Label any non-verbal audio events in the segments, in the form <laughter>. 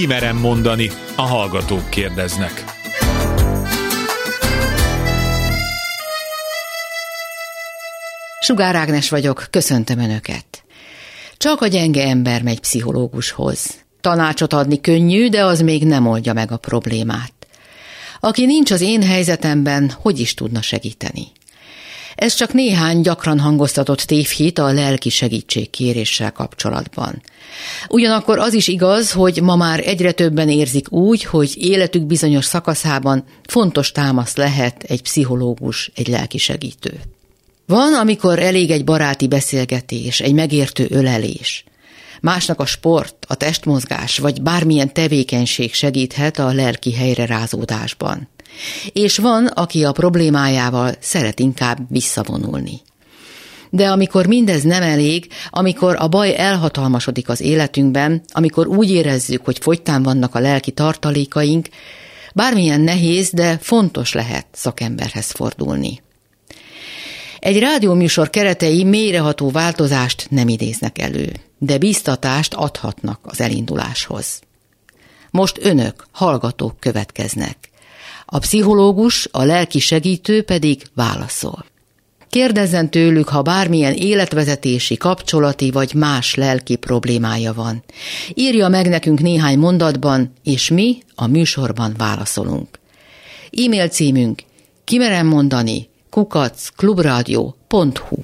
kimerem mondani, a hallgatók kérdeznek. Sugár Ágnes vagyok, köszöntöm Önöket. Csak a gyenge ember megy pszichológushoz. Tanácsot adni könnyű, de az még nem oldja meg a problémát. Aki nincs az én helyzetemben, hogy is tudna segíteni? Ez csak néhány gyakran hangoztatott tévhit a lelki segítségkéréssel kapcsolatban. Ugyanakkor az is igaz, hogy ma már egyre többen érzik úgy, hogy életük bizonyos szakaszában fontos támasz lehet egy pszichológus, egy lelki segítő. Van, amikor elég egy baráti beszélgetés, egy megértő ölelés. Másnak a sport, a testmozgás vagy bármilyen tevékenység segíthet a lelki helyre rázódásban. És van, aki a problémájával szeret inkább visszavonulni. De amikor mindez nem elég, amikor a baj elhatalmasodik az életünkben, amikor úgy érezzük, hogy fogytán vannak a lelki tartalékaink, bármilyen nehéz, de fontos lehet szakemberhez fordulni. Egy rádióműsor keretei mélyreható változást nem idéznek elő, de biztatást adhatnak az elinduláshoz. Most önök, hallgatók következnek. A pszichológus, a lelki segítő pedig válaszol. Kérdezzen tőlük, ha bármilyen életvezetési, kapcsolati vagy más lelki problémája van. Írja meg nekünk néhány mondatban, és mi a műsorban válaszolunk. E-mail címünk kimerem mondani kukacklubrádió.hu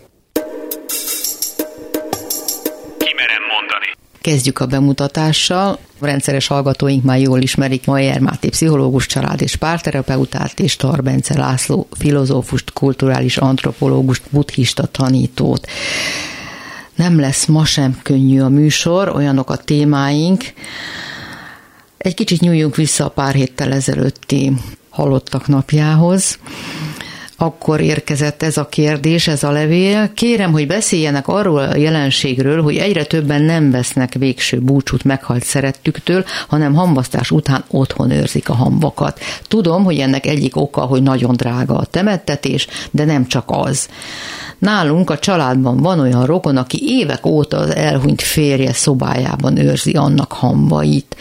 Kezdjük a bemutatással. A rendszeres hallgatóink már jól ismerik Majer Máté pszichológus, család és párterapeutát, és Tarbence László filozófust, kulturális antropológust, buddhista tanítót. Nem lesz ma sem könnyű a műsor, olyanok a témáink. Egy kicsit nyúljunk vissza a pár héttel ezelőtti halottak napjához akkor érkezett ez a kérdés, ez a levél. Kérem, hogy beszéljenek arról a jelenségről, hogy egyre többen nem vesznek végső búcsút meghalt szerettüktől, hanem hambasztás után otthon őrzik a hamvakat. Tudom, hogy ennek egyik oka, hogy nagyon drága a temettetés, de nem csak az. Nálunk a családban van olyan rokon, aki évek óta az elhunyt férje szobájában őrzi annak hambait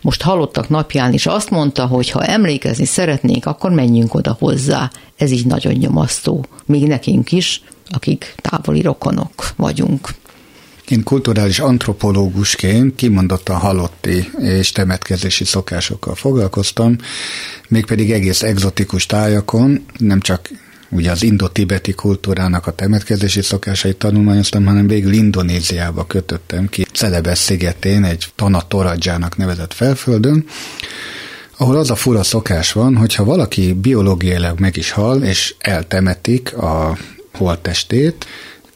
most halottak napján is azt mondta, hogy ha emlékezni szeretnénk, akkor menjünk oda hozzá. Ez így nagyon nyomasztó. Még nekünk is, akik távoli rokonok vagyunk. Én kulturális antropológusként kimondottan halotti és temetkezési szokásokkal foglalkoztam, mégpedig egész egzotikus tájakon, nem csak ugye az indo-tibeti kultúrának a temetkezési szokásait tanulmányoztam, hanem végül Indonéziába kötöttem ki, Celebes szigetén, egy Tana Toradzsának nevezett felföldön, ahol az a fura szokás van, hogyha valaki biológiailag meg is hal, és eltemetik a holttestét,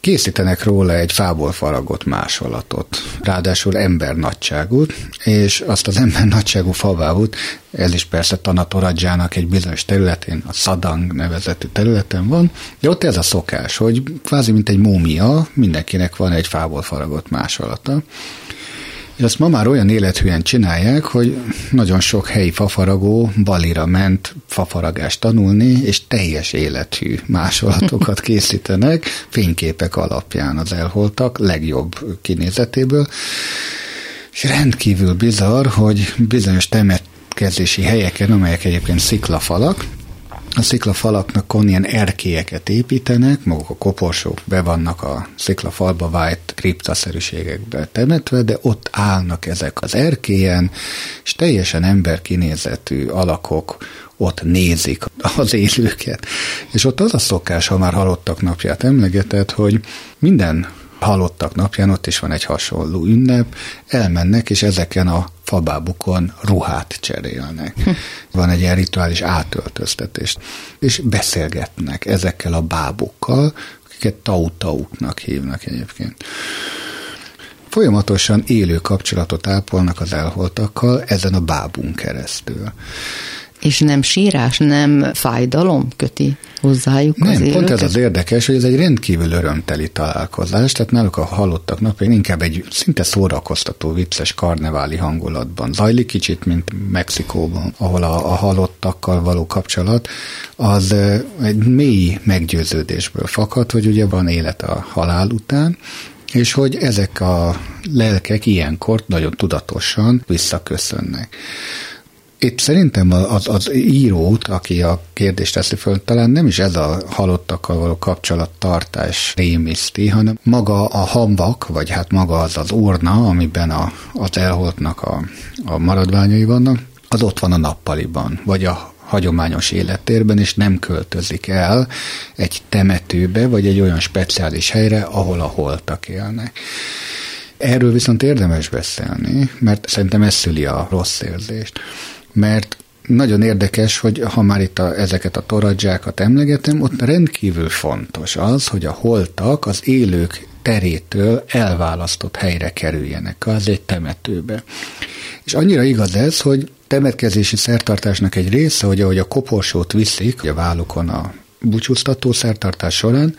készítenek róla egy fából faragott másolatot, ráadásul ember nagyságút, és azt az ember nagyságú fabávút, ez is persze Tanatoradzsának egy bizonyos területén, a Szadang nevezetű területen van, de ott ez a szokás, hogy kvázi mint egy múmia, mindenkinek van egy fából faragott másolata, azt ma már olyan élethűen csinálják, hogy nagyon sok helyi fafaragó Balira ment fafaragást tanulni, és teljes élethű másolatokat <laughs> készítenek fényképek alapján az elholtak legjobb kinézetéből. És rendkívül bizarr, hogy bizonyos temetkezési helyeken, amelyek egyébként sziklafalak, a sziklafalaknak ilyen erkélyeket építenek, maguk a koporsók be vannak a sziklafalba vájt kriptaszerűségekbe temetve, de ott állnak ezek az erkélyen, és teljesen emberkinézetű alakok ott nézik az élőket. És ott az a szokás, ha már halottak napját emlegetett, hogy minden halottak napján ott is van egy hasonló ünnep, elmennek, és ezeken a fabábukon ruhát cserélnek. Hm. <laughs> Van egy ilyen rituális átöltöztetés, és beszélgetnek ezekkel a bábukkal, akiket tautauknak hívnak egyébként. Folyamatosan élő kapcsolatot ápolnak az elholtakkal ezen a bábunk keresztül. És nem sírás, nem fájdalom köti hozzájuk nem, az pont élőket? ez az érdekes, hogy ez egy rendkívül örömteli találkozás, tehát náluk a halottak napján inkább egy szinte szórakoztató, vicces karneváli hangulatban zajlik, kicsit, mint Mexikóban, ahol a, a halottakkal való kapcsolat, az egy mély meggyőződésből fakad, hogy ugye van élet a halál után, és hogy ezek a lelkek ilyenkor nagyon tudatosan visszaköszönnek. Itt szerintem az, az írót, aki a kérdést teszi föl, talán nem is ez a halottakkal való kapcsolattartás rémiszti, hanem maga a hambak, vagy hát maga az az urna, amiben a, az elholtnak a, a maradványai vannak, az ott van a nappaliban, vagy a hagyományos élettérben, és nem költözik el egy temetőbe, vagy egy olyan speciális helyre, ahol a holtak élnek. Erről viszont érdemes beszélni, mert szerintem ez szüli a rossz érzést. Mert nagyon érdekes, hogy ha már itt a, ezeket a toradzsákat emlegetem, ott rendkívül fontos az, hogy a holtak az élők terétől elválasztott helyre kerüljenek, az egy temetőbe. És annyira igaz ez, hogy temetkezési szertartásnak egy része, hogy ahogy a koporsót viszik a vállukon a búcsúztató szertartás során,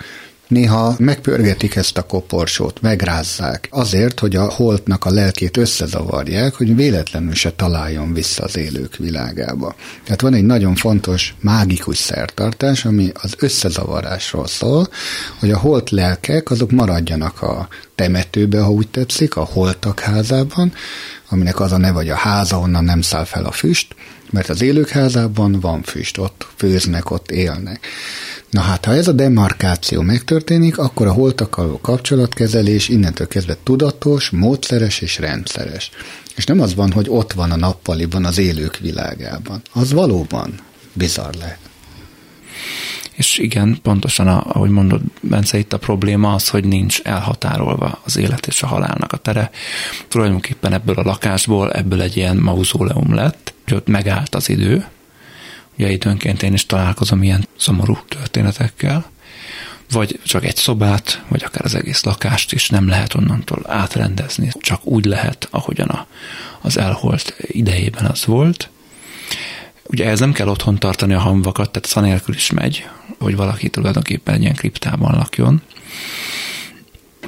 Néha megpörgetik ezt a koporsót, megrázzák, azért, hogy a holtnak a lelkét összezavarják, hogy véletlenül se találjon vissza az élők világába. Tehát van egy nagyon fontos mágikus szertartás, ami az összezavarásról szól, hogy a holt lelkek azok maradjanak a temetőbe, ha úgy tetszik, a holtak házában, aminek az a neve, vagy a háza, onnan nem száll fel a füst, mert az élők házában van füst, ott főznek, ott élnek. Na hát, ha ez a demarkáció megtörténik, akkor a holtakkal kapcsolatkezelés innentől kezdve tudatos, módszeres és rendszeres. És nem az van, hogy ott van a nappaliban, az élők világában. Az valóban bizarr lehet. És igen, pontosan, ahogy mondod, Bence, itt a probléma az, hogy nincs elhatárolva az élet és a halálnak a tere. Tulajdonképpen ebből a lakásból, ebből egy ilyen mauzóleum lett, hogy ott megállt az idő, Ugye időnként én is találkozom ilyen szomorú történetekkel, vagy csak egy szobát, vagy akár az egész lakást is nem lehet onnantól átrendezni, csak úgy lehet, ahogyan a, az elholt idejében az volt. Ugye ez nem kell otthon tartani a hamvakat, tehát szanélkül is megy, hogy valaki tulajdonképpen egy ilyen kriptában lakjon.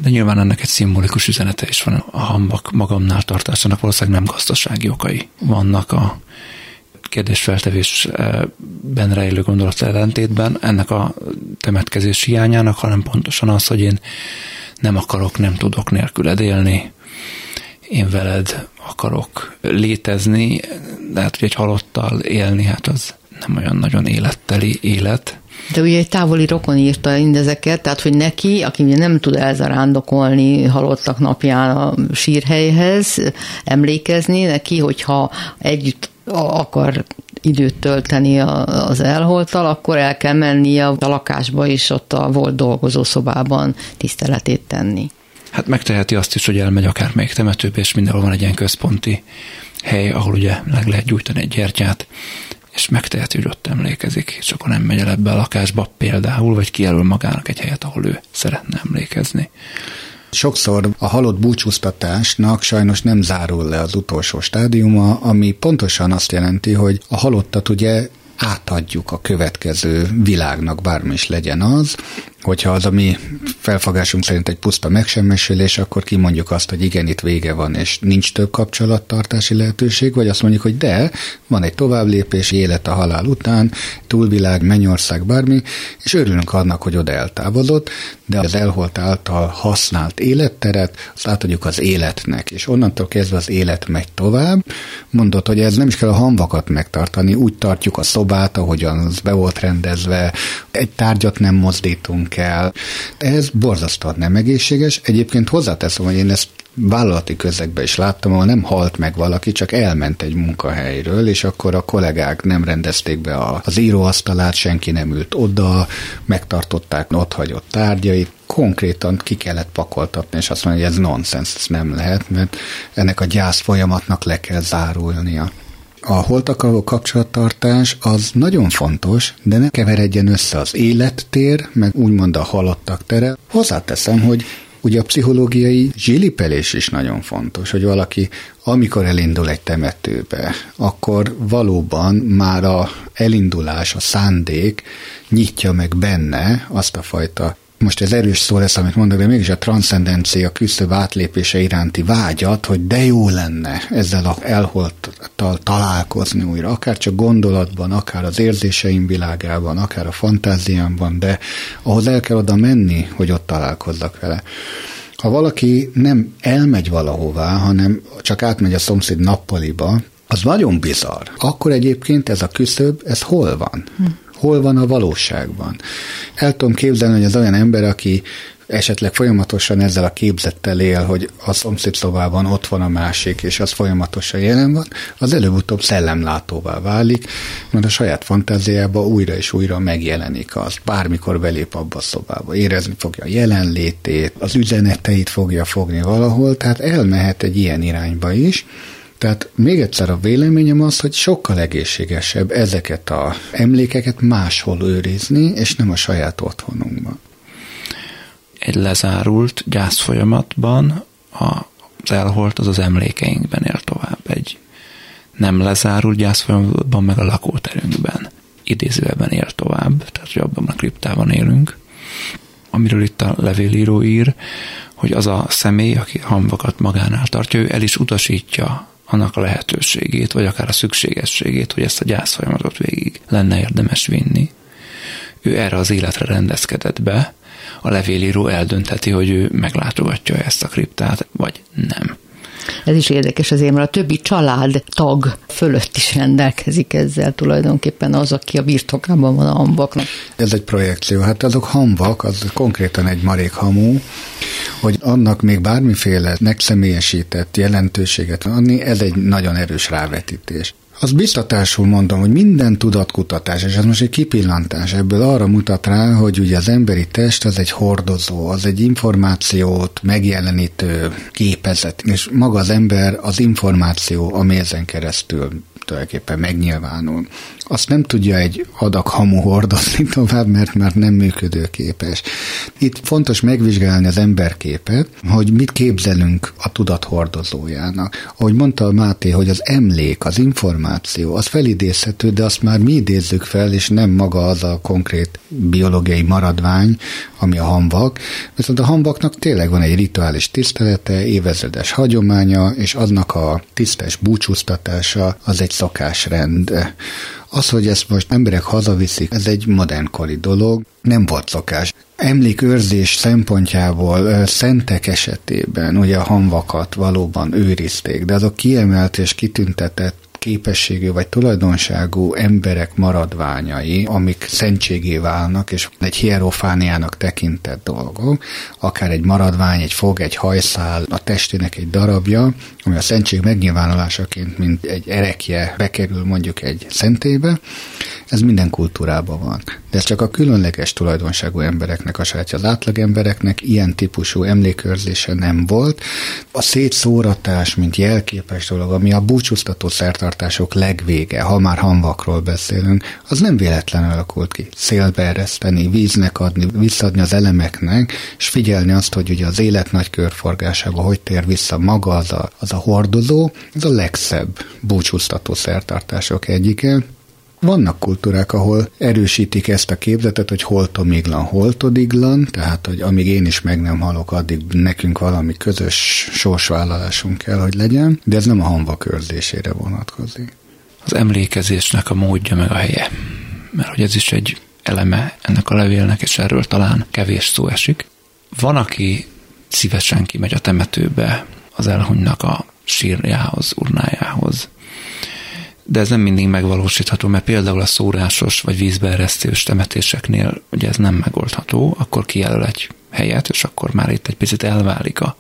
De nyilván ennek egy szimbolikus üzenete is van a hambak magamnál tartásának, valószínűleg nem gazdasági okai vannak a kérdésfeltevésben rejlő gondolat ellentétben ennek a temetkezés hiányának, hanem pontosan az, hogy én nem akarok, nem tudok nélküled élni, én veled akarok létezni, de hát, hogy egy halottal élni, hát az nem olyan nagyon életteli élet. De ugye egy távoli rokon írta mindezeket, tehát hogy neki, aki nem tud elzarándokolni halottak napján a sírhelyhez, emlékezni, neki, hogyha együtt akar időt tölteni az elholtal, akkor el kell mennie a lakásba és ott a volt dolgozó szobában tiszteletét tenni. Hát megteheti azt is, hogy elmegy akár még temetőbe, és mindenhol van egy ilyen központi hely, ahol ugye meg lehet gyújtani egy gyertyát, és megteheti, hogy ott emlékezik, és akkor nem megy el ebbe a lakásba például, vagy kijelöl magának egy helyet, ahol ő szeretne emlékezni. Sokszor a halott búcsúztatásnak sajnos nem zárul le az utolsó stádiuma, ami pontosan azt jelenti, hogy a halottat ugye átadjuk a következő világnak, bármi is legyen az, hogyha az a mi felfogásunk szerint egy puszta megsemmisülés, akkor kimondjuk azt, hogy igen, itt vége van, és nincs több kapcsolattartási lehetőség, vagy azt mondjuk, hogy de, van egy továbblépés, élet a halál után, túlvilág, mennyország, bármi, és örülünk annak, hogy oda eltávozott, de az elholt által használt életteret, azt átadjuk az életnek, és onnantól kezdve az élet megy tovább. Mondott, hogy ez nem is kell a hamvakat megtartani, úgy tartjuk a szobát, ahogyan az be volt rendezve, egy tárgyat nem mozdítunk kell. Ez borzasztóan nem egészséges. Egyébként hozzáteszem, hogy én ezt vállalati közegben is láttam, ahol nem halt meg valaki, csak elment egy munkahelyről, és akkor a kollégák nem rendezték be az íróasztalát, senki nem ült oda, megtartották ott hagyott tárgyait, konkrétan ki kellett pakoltatni, és azt mondja, hogy ez nonsens, ez nem lehet, mert ennek a gyász folyamatnak le kell zárulnia a holtakkal kapcsolattartás az nagyon fontos, de ne keveredjen össze az élettér, meg úgymond a halottak tere. Hozzáteszem, hogy Ugye a pszichológiai zsilipelés is nagyon fontos, hogy valaki, amikor elindul egy temetőbe, akkor valóban már a elindulás, a szándék nyitja meg benne azt a fajta most ez erős szó lesz, amit mondok, de mégis a transzcendencia küszöb átlépése iránti vágyat, hogy de jó lenne ezzel a elholttal találkozni újra, akár csak gondolatban, akár az érzéseim világában, akár a fantáziámban, de ahhoz el kell oda menni, hogy ott találkozzak vele. Ha valaki nem elmegy valahová, hanem csak átmegy a szomszéd nappaliba, az nagyon bizarr. Akkor egyébként ez a küszöb, ez hol van? Hm. Hol van a valóságban? El tudom képzelni, hogy az olyan ember, aki esetleg folyamatosan ezzel a képzettel él, hogy a szomszédszobában ott van a másik, és az folyamatosan jelen van, az előbb-utóbb szellemlátóvá válik, mert a saját fantáziába újra és újra megjelenik az. Bármikor belép abba a szobába, érezni fogja a jelenlétét, az üzeneteit fogja fogni valahol, tehát elmehet egy ilyen irányba is, tehát még egyszer a véleményem az, hogy sokkal egészségesebb ezeket a emlékeket máshol őrizni, és nem a saját otthonunkban egy lezárult gyászfolyamatban az elholt az az emlékeinkben él tovább. Egy nem lezárult gyászfolyamatban meg a lakóterünkben idézőben él tovább, tehát hogy abban a kriptában élünk. Amiről itt a levélíró ír, hogy az a személy, aki hamvakat magánál tartja, ő el is utasítja annak a lehetőségét, vagy akár a szükségességét, hogy ezt a gyászfolyamatot végig lenne érdemes vinni. Ő erre az életre rendezkedett be, a levélíró eldöntheti, hogy ő meglátogatja ezt a kriptát, vagy nem. Ez is érdekes azért, mert a többi család tag fölött is rendelkezik ezzel tulajdonképpen az, aki a birtokában van a hambaknak. Ez egy projekció, hát azok hambak, az konkrétan egy marék hamu, hogy annak még bármiféle megszemélyesített jelentőséget adni, ez egy nagyon erős rávetítés. Az biztatásul mondom, hogy minden tudatkutatás, és ez most egy kipillantás ebből arra mutat rá, hogy ugye az emberi test az egy hordozó, az egy információt megjelenítő képezet, és maga az ember az információ, ami ezen keresztül tulajdonképpen megnyilvánul. Azt nem tudja egy adag hamu hordozni <laughs> tovább, mert már nem működőképes. Itt fontos megvizsgálni az emberképet, hogy mit képzelünk a tudat hordozójának. Ahogy mondta Máté, hogy az emlék, az információ, az felidézhető, de azt már mi idézzük fel, és nem maga az a konkrét biológiai maradvány, ami a hambak. Viszont a hambaknak tényleg van egy rituális tisztelete, évezredes hagyománya, és aznak a tisztes búcsúztatása az egy szokásrend. Az, hogy ezt most emberek hazaviszik, ez egy modernkori dolog, nem volt szokás. Emlékőrzés szempontjából szentek esetében ugye a hamvakat valóban őrizték, de azok kiemelt és kitüntetett képességű vagy tulajdonságú emberek maradványai, amik szentségé válnak, és egy hierofániának tekintett dolgok, akár egy maradvány, egy fog, egy hajszál, a testének egy darabja, ami a szentség megnyilvánulásaként, mint egy erekje bekerül mondjuk egy szentébe, ez minden kultúrában van. De ez csak a különleges tulajdonságú embereknek a sajátja. Az átlag embereknek ilyen típusú emlékőrzése nem volt. A szétszóratás, mint jelképes dolog, ami a búcsúztató szertartások legvége, ha már hamvakról beszélünk, az nem véletlenül alakult ki. Szélbe ereszteni, víznek adni, visszadni az elemeknek, és figyelni azt, hogy ugye az élet nagy körforgásába hogy tér vissza maga az a, az a hordozó, ez a legszebb búcsúztató szertartások egyike, vannak kultúrák, ahol erősítik ezt a képzetet, hogy holtomiglan, holtodiglan, tehát, hogy amíg én is meg nem halok, addig nekünk valami közös sorsvállalásunk kell, hogy legyen, de ez nem a hanva körzésére vonatkozik. Az emlékezésnek a módja meg a helye. Mert hogy ez is egy eleme ennek a levélnek, és erről talán kevés szó esik. Van, aki szívesen kimegy a temetőbe az elhunynak a sírjához, urnájához, de ez nem mindig megvalósítható, mert például a szórásos vagy vízbeeresztős temetéseknél ugye ez nem megoldható, akkor kijelöl egy helyet, és akkor már itt egy picit elválik a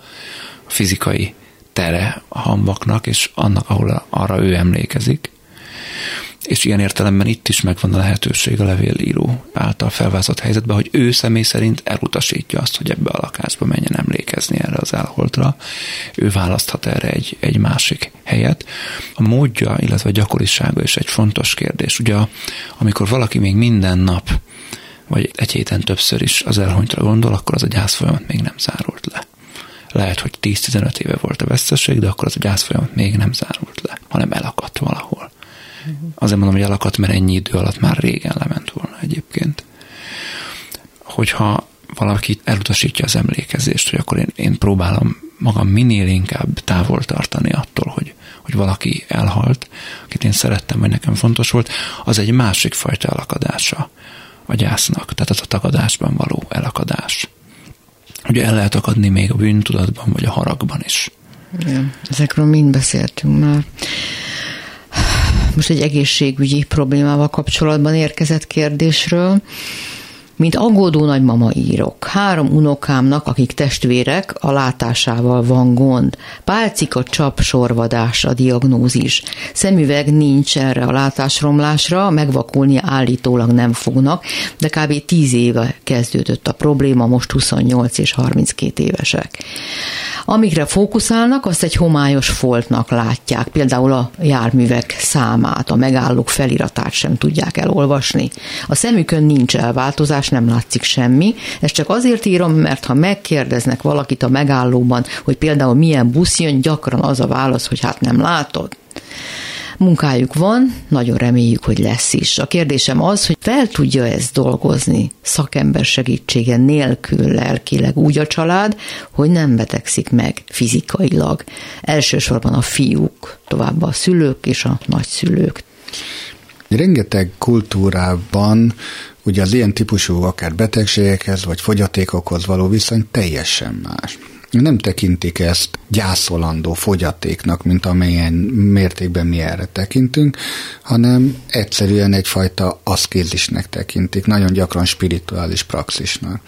fizikai tere a hambaknak, és annak, ahol arra ő emlékezik és ilyen értelemben itt is megvan a lehetőség a levélíró által felvázott helyzetben, hogy ő személy szerint elutasítja azt, hogy ebbe a lakásba menjen emlékezni erre az elholtra. Ő választhat erre egy, egy másik helyet. A módja, illetve a gyakorisága is egy fontos kérdés. Ugye, amikor valaki még minden nap vagy egy héten többször is az elhunytra gondol, akkor az a gyászfolyamat még nem zárult le. Lehet, hogy 10-15 éve volt a veszteség, de akkor az a gyászfolyamat még nem zárult le, hanem elakadt valahol. Azért mondom, hogy elakadt, mert ennyi idő alatt már régen lement volna egyébként. Hogyha valaki elutasítja az emlékezést, hogy akkor én, én próbálom magam minél inkább távol tartani attól, hogy, hogy valaki elhalt, akit én szerettem, vagy nekem fontos volt, az egy másik fajta elakadása a gyásznak, tehát az a tagadásban való elakadás. ugye el lehet akadni még a bűntudatban, vagy a haragban is. Igen, ezekről mind beszéltünk már. Most egy egészségügyi problémával kapcsolatban érkezett kérdésről. Mint aggódó nagymama írok. Három unokámnak, akik testvérek, a látásával van gond. Pálcika csap sorvadás a diagnózis. Szemüveg nincs erre a látásromlásra, megvakulni állítólag nem fognak, de kb. 10 éve kezdődött a probléma, most 28 és 32 évesek. Amikre fókuszálnak, azt egy homályos foltnak látják, például a járművek számát, a megállók feliratát sem tudják elolvasni. A szemükön nincs elváltozás, nem látszik semmi. Ezt csak azért írom, mert ha megkérdeznek valakit a megállóban, hogy például milyen busz jön, gyakran az a válasz, hogy hát nem látod. Munkájuk van, nagyon reméljük, hogy lesz is. A kérdésem az, hogy fel tudja ezt dolgozni szakember segítsége nélkül lelkileg úgy a család, hogy nem betegszik meg fizikailag. Elsősorban a fiúk, tovább a szülők és a nagyszülők. Rengeteg kultúrában ugye az ilyen típusú akár betegségekhez vagy fogyatékokhoz való viszony teljesen más nem tekintik ezt gyászolandó fogyatéknak, mint amelyen mértékben mi erre tekintünk, hanem egyszerűen egyfajta aszkézisnek tekintik, nagyon gyakran spirituális praxisnak.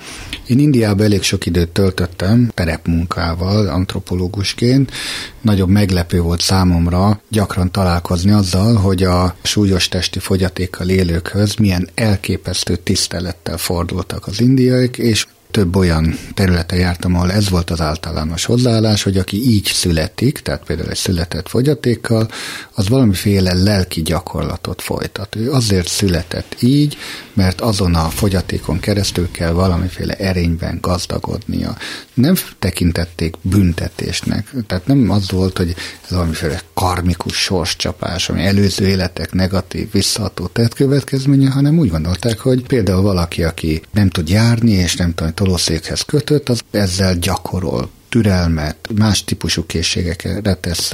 Én Indiában elég sok időt töltöttem terepmunkával, antropológusként. Nagyobb meglepő volt számomra gyakran találkozni azzal, hogy a súlyos testi fogyatékkal élőkhöz milyen elképesztő tisztelettel fordultak az indiaiak, és több olyan területe jártam, ahol ez volt az általános hozzáállás, hogy aki így születik, tehát például egy született fogyatékkal, az valamiféle lelki gyakorlatot folytat. Ő azért született így, mert azon a fogyatékon keresztül kell valamiféle erényben gazdagodnia. Nem tekintették büntetésnek, tehát nem az volt, hogy ez valamiféle karmikus sorscsapás, ami előző életek negatív, visszaható tett következménye, hanem úgy gondolták, hogy például valaki, aki nem tud járni, és nem tud tolószékhez kötött, az ezzel gyakorol türelmet, más típusú készségekre tesz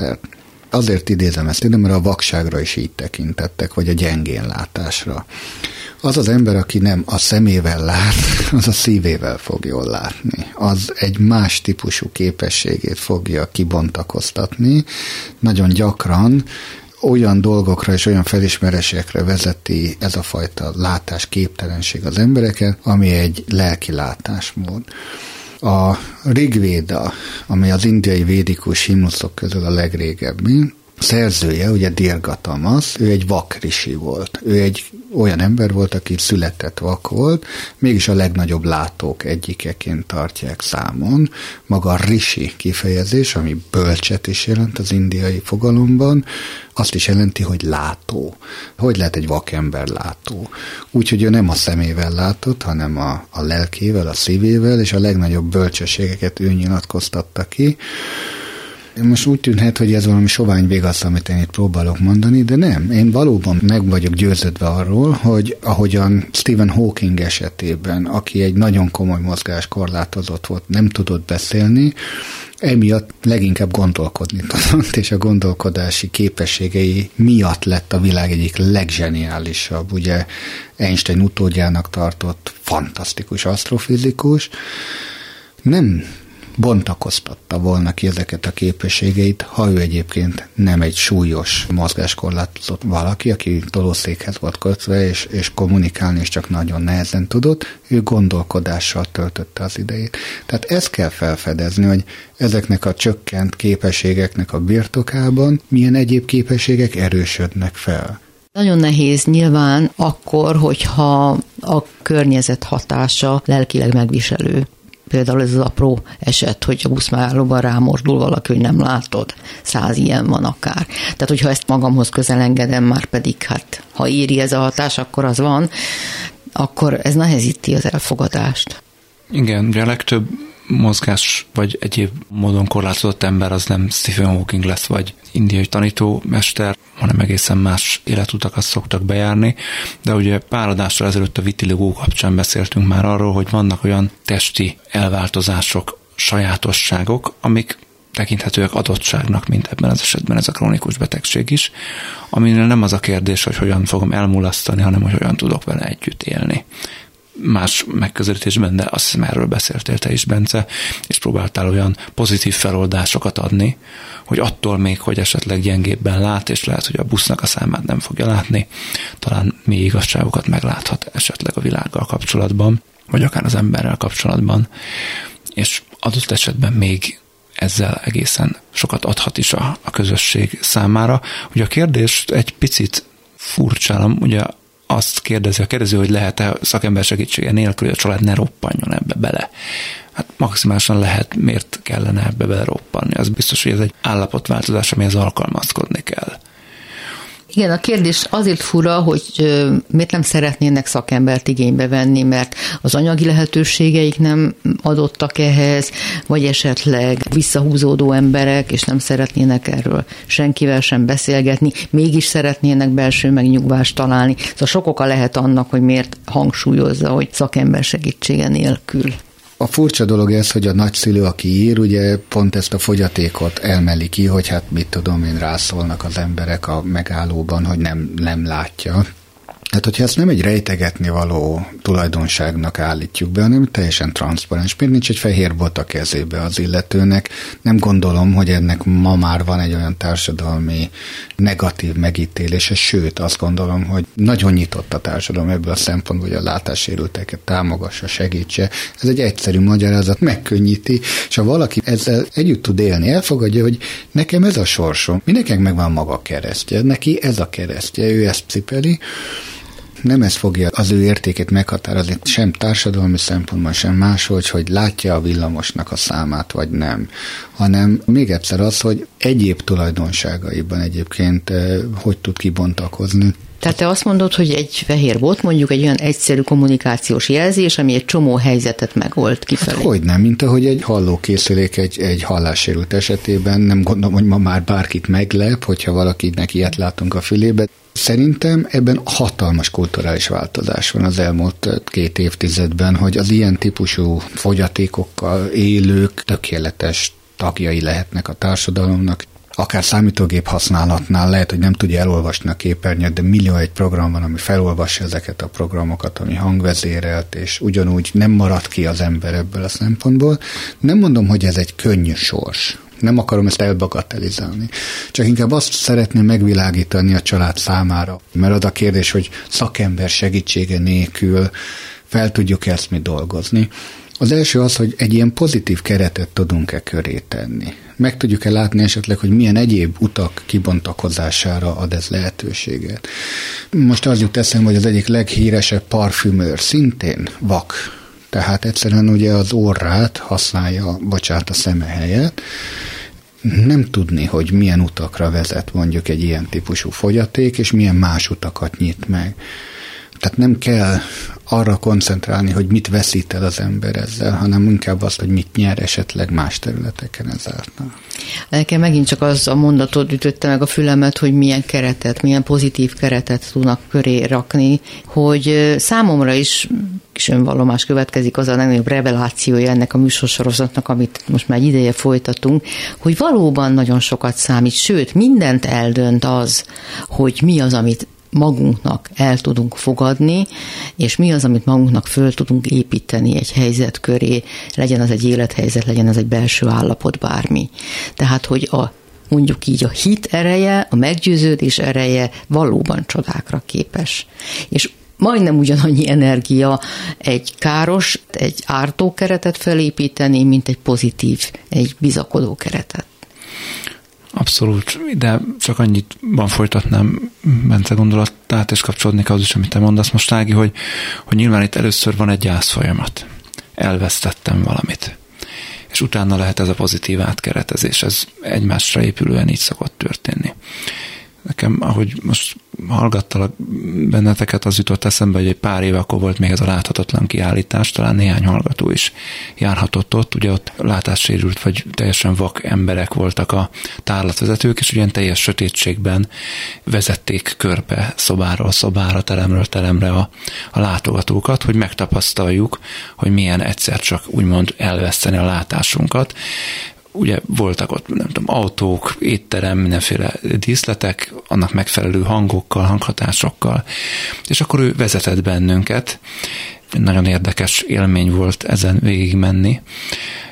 Azért idézem ezt ide, mert a vakságra is így tekintettek, vagy a gyengén látásra. Az az ember, aki nem a szemével lát, <laughs> az a szívével fog jól látni. Az egy más típusú képességét fogja kibontakoztatni. Nagyon gyakran olyan dolgokra és olyan felismerésekre vezeti ez a fajta látás képtelenség az embereket, ami egy lelki látásmód. A Rigvéda, ami az indiai védikus himnuszok közül a legrégebbi, szerzője, ugye Dirgatamas, ő egy vakrisi volt. Ő egy olyan ember volt, aki született vak volt, mégis a legnagyobb látók egyikeként tartják számon. Maga a rishi kifejezés, ami bölcset is jelent az indiai fogalomban, azt is jelenti, hogy látó. Hogy lehet egy vakember látó? Úgyhogy ő nem a szemével látott, hanem a, a lelkével, a szívével, és a legnagyobb bölcsességeket ő nyilatkoztatta ki. Most úgy tűnhet, hogy ez valami sovány végasz, amit én itt próbálok mondani, de nem. Én valóban meg vagyok győződve arról, hogy ahogyan Stephen Hawking esetében, aki egy nagyon komoly mozgás korlátozott volt, nem tudott beszélni, emiatt leginkább gondolkodni <laughs> tudott, és a gondolkodási képességei miatt lett a világ egyik legzseniálisabb, ugye Einstein utódjának tartott fantasztikus asztrofizikus, nem bontakoztatta volna ki ezeket a képességeit, ha ő egyébként nem egy súlyos mozgáskorlátozott valaki, aki tolószékhez volt kötve, és, és kommunikálni is csak nagyon nehezen tudott, ő gondolkodással töltötte az idejét. Tehát ezt kell felfedezni, hogy ezeknek a csökkent képességeknek a birtokában milyen egyéb képességek erősödnek fel. Nagyon nehéz nyilván akkor, hogyha a környezet hatása lelkileg megviselő például ez az apró eset, hogy a buszmegállóban rámordul valaki, hogy nem látod. Száz ilyen van akár. Tehát, hogyha ezt magamhoz közel engedem, már pedig hát, ha éri ez a hatás, akkor az van, akkor ez nehezíti az elfogadást. Igen, ugye a legtöbb mozgás vagy egyéb módon korlátozott ember az nem Stephen Hawking lesz, vagy indiai tanítómester, hanem egészen más életutakat szoktak bejárni. De ugye pár adással ezelőtt a vitiligo kapcsán beszéltünk már arról, hogy vannak olyan testi elváltozások, sajátosságok, amik tekinthetőek adottságnak, mint ebben az esetben ez a krónikus betegség is, aminél nem az a kérdés, hogy hogyan fogom elmulasztani, hanem hogy hogyan tudok vele együtt élni. Más megközelítésben, de azt hiszem erről beszéltél te is, Bence, és próbáltál olyan pozitív feloldásokat adni, hogy attól még, hogy esetleg gyengébben lát, és lehet, hogy a busznak a számát nem fogja látni, talán mi igazságokat megláthat esetleg a világgal kapcsolatban, vagy akár az emberrel kapcsolatban, és adott esetben még ezzel egészen sokat adhat is a, a közösség számára. Ugye a kérdés egy picit furcsálom, ugye azt kérdezi a kérdező, hogy lehet-e szakember segítsége nélkül, hogy a család ne roppanjon ebbe bele. Hát maximálisan lehet, miért kellene ebbe bele roppanni. Az biztos, hogy ez egy állapotváltozás, amihez alkalmazkodni kell. Igen, a kérdés azért fura, hogy miért nem szeretnének szakembert igénybe venni, mert az anyagi lehetőségeik nem adottak ehhez, vagy esetleg visszahúzódó emberek, és nem szeretnének erről senkivel sem beszélgetni, mégis szeretnének belső megnyugvást találni. Szóval sok oka lehet annak, hogy miért hangsúlyozza, hogy szakember segítsége nélkül. A furcsa dolog ez, hogy a nagyszülő, aki ír, ugye pont ezt a fogyatékot elmeli ki, hogy hát mit tudom én, rászólnak az emberek a megállóban, hogy nem, nem látja. Tehát, hogyha ezt nem egy rejtegetni való tulajdonságnak állítjuk be, hanem teljesen transzparens. Miért nincs egy fehér bot a kezébe az illetőnek? Nem gondolom, hogy ennek ma már van egy olyan társadalmi negatív megítélése, sőt, azt gondolom, hogy nagyon nyitott a társadalom ebből a szempontból, hogy a látássérülteket támogassa, segítse. Ez egy egyszerű magyarázat, megkönnyíti, és ha valaki ezzel együtt tud élni, elfogadja, hogy nekem ez a sorsom, mindenkinek megvan maga keresztje, neki ez a keresztje, ő ezt cipeli, nem ez fogja az ő értékét meghatározni, sem társadalmi szempontból, sem máshogy, hogy látja a villamosnak a számát, vagy nem, hanem még egyszer az, hogy egyéb tulajdonságaiban egyébként eh, hogy tud kibontakozni. Tehát te azt mondod, hogy egy fehér bot mondjuk egy olyan egyszerű kommunikációs jelzés, ami egy csomó helyzetet megold kifelé. Hát hogy nem, mint ahogy egy hallókészülék egy, egy hallássérült esetében, nem gondolom, hogy ma már bárkit meglep, hogyha valakinek ilyet látunk a fülébe. Szerintem ebben hatalmas kulturális változás van az elmúlt két évtizedben, hogy az ilyen típusú fogyatékokkal élők tökéletes tagjai lehetnek a társadalomnak, akár számítógép használatnál lehet, hogy nem tudja elolvasni a képernyőt, de millió egy program van, ami felolvassa ezeket a programokat, ami hangvezérelt, és ugyanúgy nem marad ki az ember ebből a szempontból. Nem mondom, hogy ez egy könnyű sors, nem akarom ezt elbagatelizálni. Csak inkább azt szeretném megvilágítani a család számára, mert az a kérdés, hogy szakember segítsége nélkül fel tudjuk ezt mi dolgozni. Az első az, hogy egy ilyen pozitív keretet tudunk-e köré tenni. Meg tudjuk-e látni esetleg, hogy milyen egyéb utak kibontakozására ad ez lehetőséget. Most az jut eszembe, hogy az egyik leghíresebb parfümőr szintén vak. Tehát egyszerűen ugye az orrát használja, bocsát, a szeme helyett, nem tudni, hogy milyen utakra vezet mondjuk egy ilyen típusú fogyaték, és milyen más utakat nyit meg. Tehát nem kell arra koncentrálni, hogy mit veszít el az ember ezzel, hanem inkább azt, hogy mit nyer esetleg más területeken ezáltal. Nekem megint csak az a mondatod ütötte meg a fülemet, hogy milyen keretet, milyen pozitív keretet tudnak köré rakni, hogy számomra is kis önvallomás következik, az a legnagyobb revelációja ennek a műsorsorozatnak, amit most már egy ideje folytatunk, hogy valóban nagyon sokat számít, sőt, mindent eldönt az, hogy mi az, amit magunknak el tudunk fogadni, és mi az, amit magunknak föl tudunk építeni egy helyzet köré, legyen az egy élethelyzet, legyen az egy belső állapot, bármi. Tehát, hogy a mondjuk így a hit ereje, a meggyőződés ereje valóban csodákra képes. És majdnem ugyanannyi energia egy káros, egy ártó keretet felépíteni, mint egy pozitív, egy bizakodó keretet. Abszolút, de csak annyit van folytatnám Bence gondolatát, és kapcsolódnék az is, amit te mondasz most, Ági, hogy, hogy nyilván itt először van egy folyamat. Elvesztettem valamit. És utána lehet ez a pozitív átkeretezés, ez egymásra épülően így szokott történni. Nekem, ahogy most hallgattalak benneteket, az jutott eszembe, hogy egy pár éve akkor volt még ez a láthatatlan kiállítás, talán néhány hallgató is járhatott ott, ugye ott látássérült vagy teljesen vak emberek voltak a tárlatvezetők, és ugyan teljes sötétségben vezették körbe szobáról szobára, teremről teremre a, a látogatókat, hogy megtapasztaljuk, hogy milyen egyszer csak úgymond elveszteni a látásunkat ugye voltak ott, nem tudom, autók, étterem, mindenféle díszletek, annak megfelelő hangokkal, hanghatásokkal, és akkor ő vezetett bennünket, Nagyon érdekes élmény volt ezen végig menni.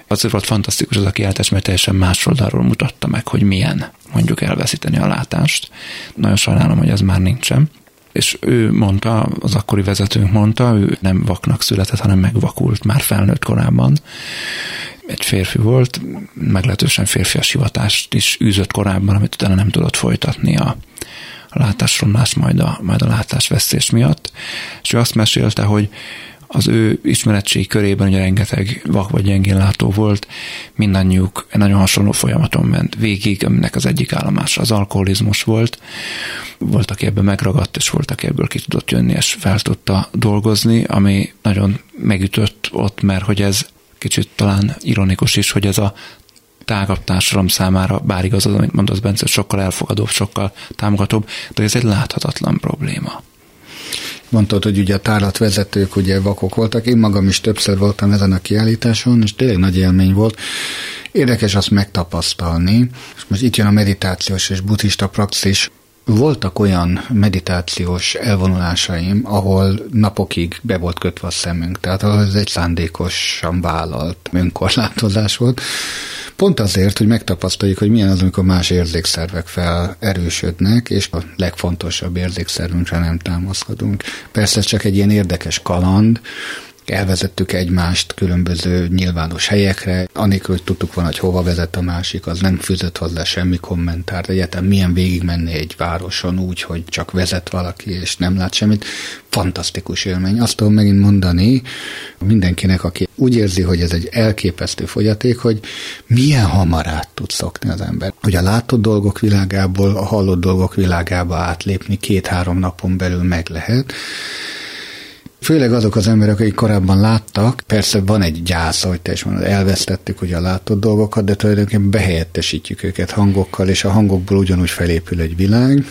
Azért volt fantasztikus az a kiáltás, mert teljesen más oldalról mutatta meg, hogy milyen mondjuk elveszíteni a látást. Nagyon sajnálom, hogy ez már nincsen. És ő mondta, az akkori vezetőnk mondta, ő nem vaknak született, hanem megvakult már felnőtt korában. Egy férfi volt, meglehetősen férfias hivatást is űzött korábban, amit utána nem tudott folytatni a, a látásromlás, majd a, majd a látásvesztés miatt. És ő azt mesélte, hogy az ő ismeretség körében ugye rengeteg vak vagy gyengén látó volt, mindannyiuk egy nagyon hasonló folyamaton ment végig, aminek az egyik állomása az alkoholizmus volt. Volt, aki ebből megragadt, és volt, aki ebből ki tudott jönni, és fel tudta dolgozni, ami nagyon megütött ott, mert hogy ez kicsit talán ironikus is, hogy ez a tágabb társadalom számára, bár igaz az, amit mondasz Bence, sokkal elfogadóbb, sokkal támogatóbb, de ez egy láthatatlan probléma. Mondtad, hogy ugye a tárlatvezetők ugye vakok voltak, én magam is többször voltam ezen a kiállításon, és tényleg nagy élmény volt. Érdekes azt megtapasztalni, és most itt jön a meditációs és buddhista praxis, voltak olyan meditációs elvonulásaim, ahol napokig be volt kötve a szemünk, tehát az egy szándékosan vállalt önkorlátozás volt. Pont azért, hogy megtapasztaljuk, hogy milyen az, amikor más érzékszervek felerősödnek, és a legfontosabb érzékszervünkre nem támaszkodunk. Persze ez csak egy ilyen érdekes kaland, elvezettük egymást különböző nyilvános helyekre, anélkül, hogy tudtuk volna, hogy hova vezet a másik, az nem fűzött hozzá semmi kommentárt, egyetem milyen végigmenni egy városon úgy, hogy csak vezet valaki, és nem lát semmit. Fantasztikus élmény. Azt tudom megint mondani mindenkinek, aki úgy érzi, hogy ez egy elképesztő fogyaték, hogy milyen hamar át tud szokni az ember. Hogy a látott dolgok világából a hallott dolgok világába átlépni két-három napon belül meg lehet, Főleg azok az emberek, akik korábban láttak, persze van egy gyász, hogy te is mondod, elvesztettük ugye a látott dolgokat, de tulajdonképpen behelyettesítjük őket hangokkal, és a hangokból ugyanúgy felépül egy világ,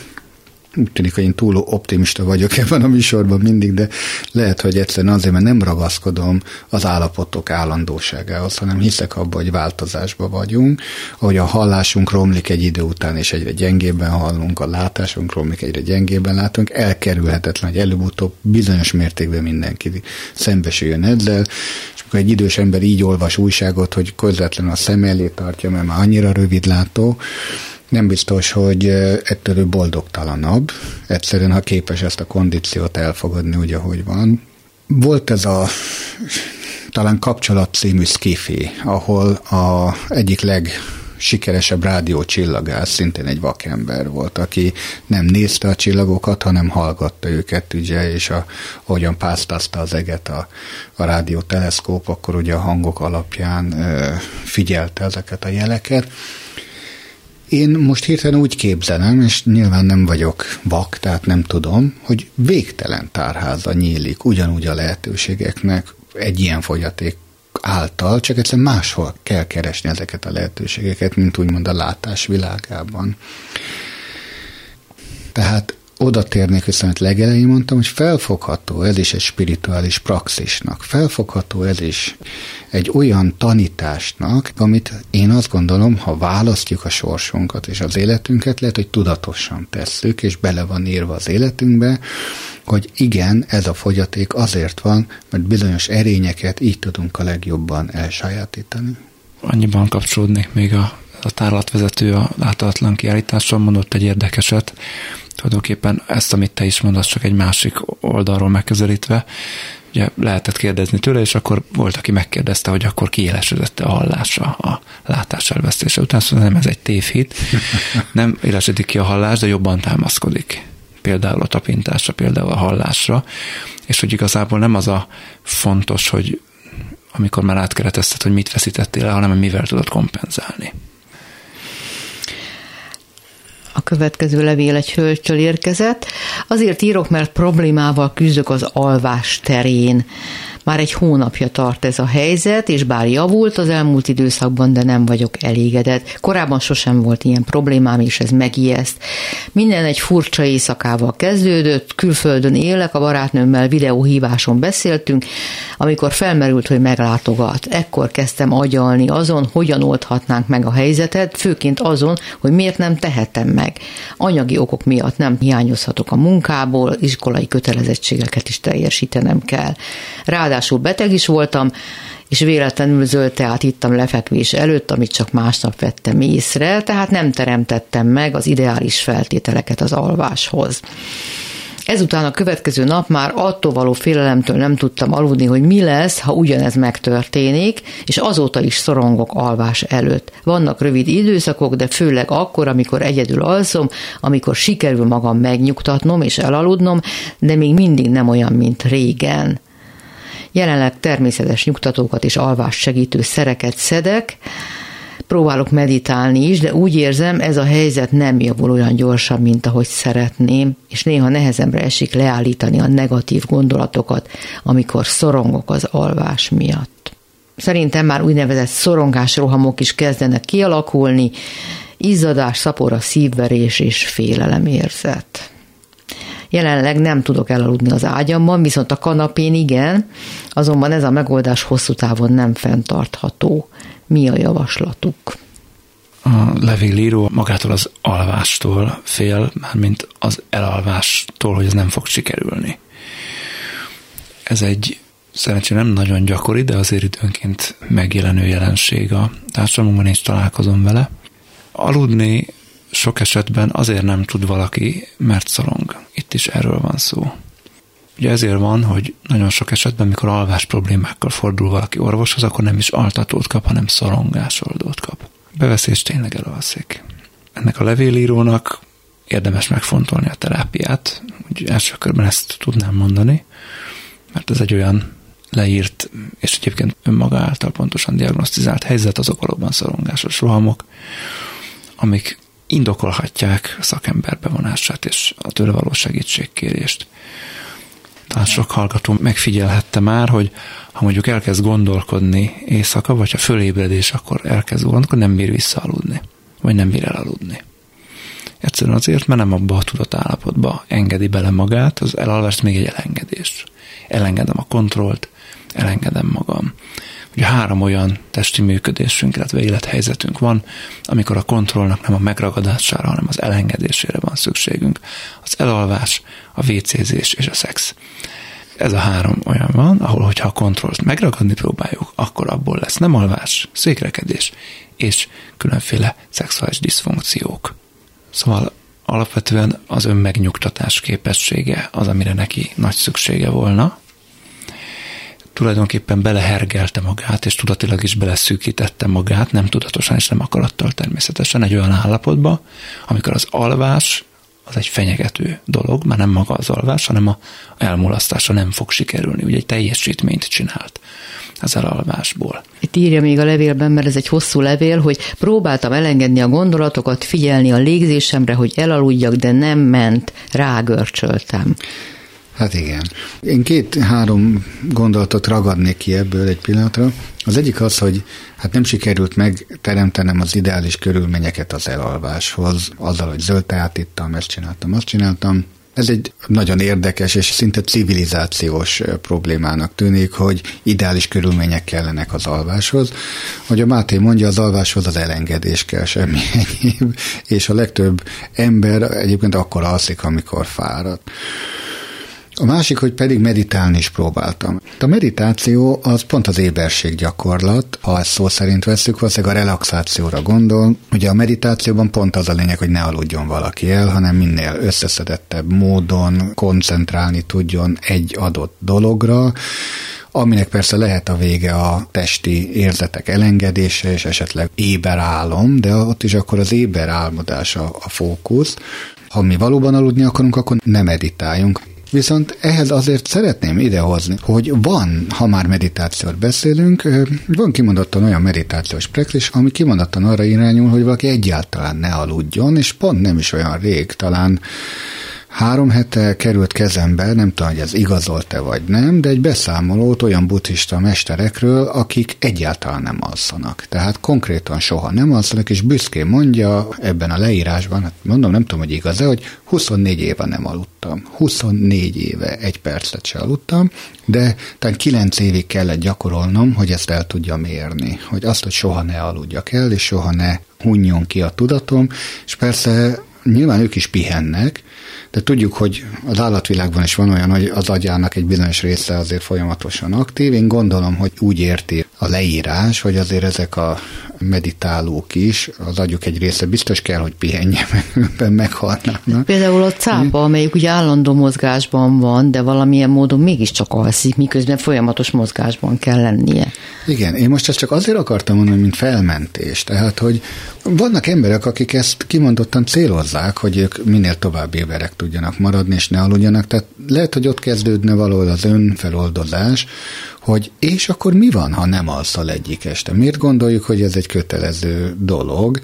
úgy tűnik, hogy én túl optimista vagyok ebben a műsorban mindig, de lehet, hogy egyszerűen azért, mert nem ragaszkodom az állapotok állandóságához, hanem hiszek abban, hogy változásban vagyunk, ahogy a hallásunk romlik egy idő után, és egyre gyengébben hallunk, a látásunk romlik, egyre gyengébben látunk, elkerülhetetlen, hogy előbb-utóbb bizonyos mértékben mindenki szembesüljön ezzel, és amikor egy idős ember így olvas újságot, hogy közvetlenül a szem elé tartja, mert már annyira rövidlátó, nem biztos, hogy ettől ő boldogtalanabb. Egyszerűen, ha képes ezt a kondíciót elfogadni úgy, ahogy van. Volt ez a talán kapcsolat című skifi, ahol a egyik leg sikeresebb rádiócsillagász, szintén egy vakember volt, aki nem nézte a csillagokat, hanem hallgatta őket, ugye, és a, ahogyan pásztázta az eget a, a rádióteleszkóp, akkor ugye a hangok alapján ö, figyelte ezeket a jeleket, én most hirtelen úgy képzelem, és nyilván nem vagyok vak, tehát nem tudom, hogy végtelen tárháza nyílik ugyanúgy a lehetőségeknek egy ilyen fogyaték által, csak egyszerűen máshol kell keresni ezeket a lehetőségeket, mint úgymond a látás világában. Tehát oda térnék vissza, amit legelején mondtam, hogy felfogható ez is egy spirituális praxisnak, felfogható ez is egy olyan tanításnak, amit én azt gondolom, ha választjuk a sorsunkat és az életünket, lehet, hogy tudatosan tesszük, és bele van írva az életünkbe, hogy igen, ez a fogyaték azért van, mert bizonyos erényeket így tudunk a legjobban elsajátítani. Annyiban kapcsolódnék még a, a tárlatvezető a láthatatlan kiállítással mondott egy érdekeset, tulajdonképpen ezt, amit te is mondasz, csak egy másik oldalról megközelítve, ugye lehetett kérdezni tőle, és akkor volt, aki megkérdezte, hogy akkor kiélesedett a hallása a látás elvesztése után, szóval nem ez egy tévhit, <laughs> nem élesedik ki a hallás, de jobban támaszkodik például a tapintásra, például a hallásra, és hogy igazából nem az a fontos, hogy amikor már átkeretezted, hogy mit veszítettél el, hanem mivel tudod kompenzálni. A következő levél egy hölgytől érkezett. Azért írok, mert problémával küzdök az alvás terén. Már egy hónapja tart ez a helyzet, és bár javult az elmúlt időszakban, de nem vagyok elégedett. Korábban sosem volt ilyen problémám, és ez megijeszt. Minden egy furcsa éjszakával kezdődött, külföldön élek, a barátnőmmel videóhíváson beszéltünk, amikor felmerült, hogy meglátogat. Ekkor kezdtem agyalni azon, hogyan oldhatnánk meg a helyzetet, főként azon, hogy miért nem tehetem meg. Anyagi okok miatt nem hiányozhatok a munkából, iskolai kötelezettségeket is teljesítenem kell. Ráadásul beteg is voltam, és véletlenül zöld teát ittam lefekvés előtt, amit csak másnap vettem észre, tehát nem teremtettem meg az ideális feltételeket az alváshoz. Ezután a következő nap már attól való félelemtől nem tudtam aludni, hogy mi lesz, ha ugyanez megtörténik, és azóta is szorongok alvás előtt. Vannak rövid időszakok, de főleg akkor, amikor egyedül alszom, amikor sikerül magam megnyugtatnom és elaludnom, de még mindig nem olyan, mint régen. Jelenleg természetes nyugtatókat és alvás segítő szereket szedek, próbálok meditálni is, de úgy érzem, ez a helyzet nem javul olyan gyorsan, mint ahogy szeretném, és néha nehezemre esik leállítani a negatív gondolatokat, amikor szorongok az alvás miatt. Szerintem már úgynevezett szorongásrohamok is kezdenek kialakulni, izzadás, szapora, szívverés és félelemérzet. Jelenleg nem tudok elaludni az ágyamban, viszont a kanapén igen, azonban ez a megoldás hosszú távon nem fenntartható. Mi a javaslatuk? A levélíró magától az alvástól fél, mármint az elalvástól, hogy ez nem fog sikerülni. Ez egy szerencsére nem nagyon gyakori, de azért időnként megjelenő jelenség a társadalomban, és találkozom vele. Aludni sok esetben azért nem tud valaki, mert szorong. Itt is erről van szó. Ugye ezért van, hogy nagyon sok esetben, mikor alvás problémákkal fordul valaki orvoshoz, akkor nem is altatót kap, hanem szorongásoldót kap. Beveszés tényleg elalszik. Ennek a levélírónak érdemes megfontolni a terápiát, úgy első körben ezt tudnám mondani, mert ez egy olyan leírt, és egyébként önmaga által pontosan diagnosztizált helyzet, azok valóban szorongásos rohamok, amik indokolhatják a szakember bevonását és a tőle való segítségkérést. Talán sok hallgató megfigyelhette már, hogy ha mondjuk elkezd gondolkodni éjszaka, vagy ha fölébredés, akkor elkezd gondolkodni, nem bír visszaaludni, vagy nem bír elaludni. Egyszerűen azért, mert nem abba a tudat állapotba engedi bele magát, az elalvást még egy elengedés. Elengedem a kontrollt, elengedem magam. Ugye három olyan testi működésünk, illetve élethelyzetünk van, amikor a kontrollnak nem a megragadására, hanem az elengedésére van szükségünk. Az elalvás, a vécézés és a szex. Ez a három olyan van, ahol, hogyha a kontrollt megragadni próbáljuk, akkor abból lesz nem alvás, székrekedés és különféle szexuális diszfunkciók. Szóval alapvetően az önmegnyugtatás képessége az, amire neki nagy szüksége volna, tulajdonképpen belehergelte magát, és tudatilag is beleszűkítette magát, nem tudatosan és nem akarattal természetesen egy olyan állapotba, amikor az alvás az egy fenyegető dolog, már nem maga az alvás, hanem a elmulasztása nem fog sikerülni. Ugye egy teljesítményt csinált az elalvásból. Itt írja még a levélben, mert ez egy hosszú levél, hogy próbáltam elengedni a gondolatokat, figyelni a légzésemre, hogy elaludjak, de nem ment, rágörcsöltem. Hát igen. Én két-három gondolatot ragadnék ki ebből egy pillanatra. Az egyik az, hogy hát nem sikerült megteremtenem az ideális körülményeket az elalváshoz, azzal, hogy zöld teát ittam, ezt csináltam, azt csináltam. Ez egy nagyon érdekes és szinte civilizációs problémának tűnik, hogy ideális körülmények kellenek az alváshoz. Hogy a Máté mondja, az alváshoz az elengedés kell, semmi <laughs> egyéb, és a legtöbb ember egyébként akkor alszik, amikor fáradt. A másik, hogy pedig meditálni is próbáltam. A meditáció az pont az éberség gyakorlat, ha ezt szó szerint veszük, valószínűleg a relaxációra gondol. Ugye a meditációban pont az a lényeg, hogy ne aludjon valaki el, hanem minél összeszedettebb módon koncentrálni tudjon egy adott dologra, aminek persze lehet a vége a testi érzetek elengedése, és esetleg éberálom, de ott is akkor az éberálmodás a, a fókusz. Ha mi valóban aludni akarunk, akkor ne meditáljunk. Viszont ehhez azért szeretném idehozni, hogy van, ha már meditációt beszélünk, van kimondottan olyan meditációs praxis, ami kimondottan arra irányul, hogy valaki egyáltalán ne aludjon, és pont nem is olyan rég, talán Három hete került kezembe, nem tudom, hogy ez igazolt-e vagy nem, de egy beszámolót olyan buddhista mesterekről, akik egyáltalán nem alszanak. Tehát konkrétan soha nem alszanak, és büszkén mondja ebben a leírásban, hát mondom, nem tudom, hogy igaz-e, hogy 24 éve nem aludtam. 24 éve egy percet se aludtam, de talán 9 évig kellett gyakorolnom, hogy ezt el tudja mérni. Hogy azt, hogy soha ne aludjak el, és soha ne hunjon ki a tudatom, és persze nyilván ők is pihennek, de tudjuk, hogy az állatvilágban is van olyan, hogy az agyának egy bizonyos része azért folyamatosan aktív. Én gondolom, hogy úgy érti a leírás, hogy azért ezek a meditálók is, az agyuk egy része biztos kell, hogy pihenje, <laughs> mert meghalnának. Például a cápa, amelyik ugye állandó mozgásban van, de valamilyen módon mégiscsak alszik, miközben folyamatos mozgásban kell lennie. Igen, én most ezt csak azért akartam mondani, mint felmentés. Tehát, hogy vannak emberek, akik ezt kimondottan célozzák, hogy ők minél tovább éberek tudjanak maradni, és ne aludjanak. Tehát lehet, hogy ott kezdődne valahol az önfeloldozás, hogy és akkor mi van, ha nem alszol egyik este? Miért gondoljuk, hogy ez egy kötelező dolog?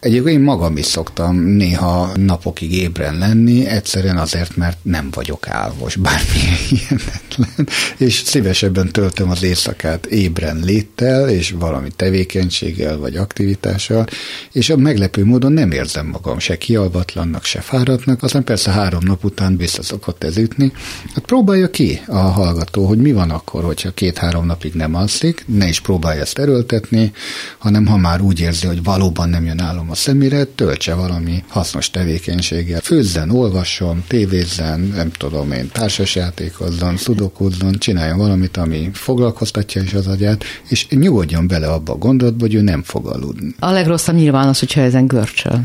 Egyébként én magam is szoktam néha napokig ébren lenni, egyszerűen azért, mert nem vagyok álmos, bármilyen <laughs> hihetetlen, és szívesebben töltöm az éjszakát ébren léttel, és valami tevékenységgel, vagy aktivitással, és a meglepő módon nem érzem magam se kialvatlannak, se fáradtnak, aztán persze három nap után vissza szokott ez ütni. Hát próbálja ki a hallgató, hogy mi van akkor, hogyha két-három napig nem alszik, ne is próbálja ezt erőltetni, hanem ha már úgy érzi, hogy valóban nem jön álom a szemére, töltse valami hasznos tevékenységgel. Főzzen, olvasson, tévézzen, nem tudom én, társasjátékozzon, szudokozzon, csináljon valamit, ami foglalkoztatja is az agyát, és nyugodjon bele abba a gondolatba, hogy ő nem fog aludni. A legrosszabb nyilván az, hogyha ezen görcsöl.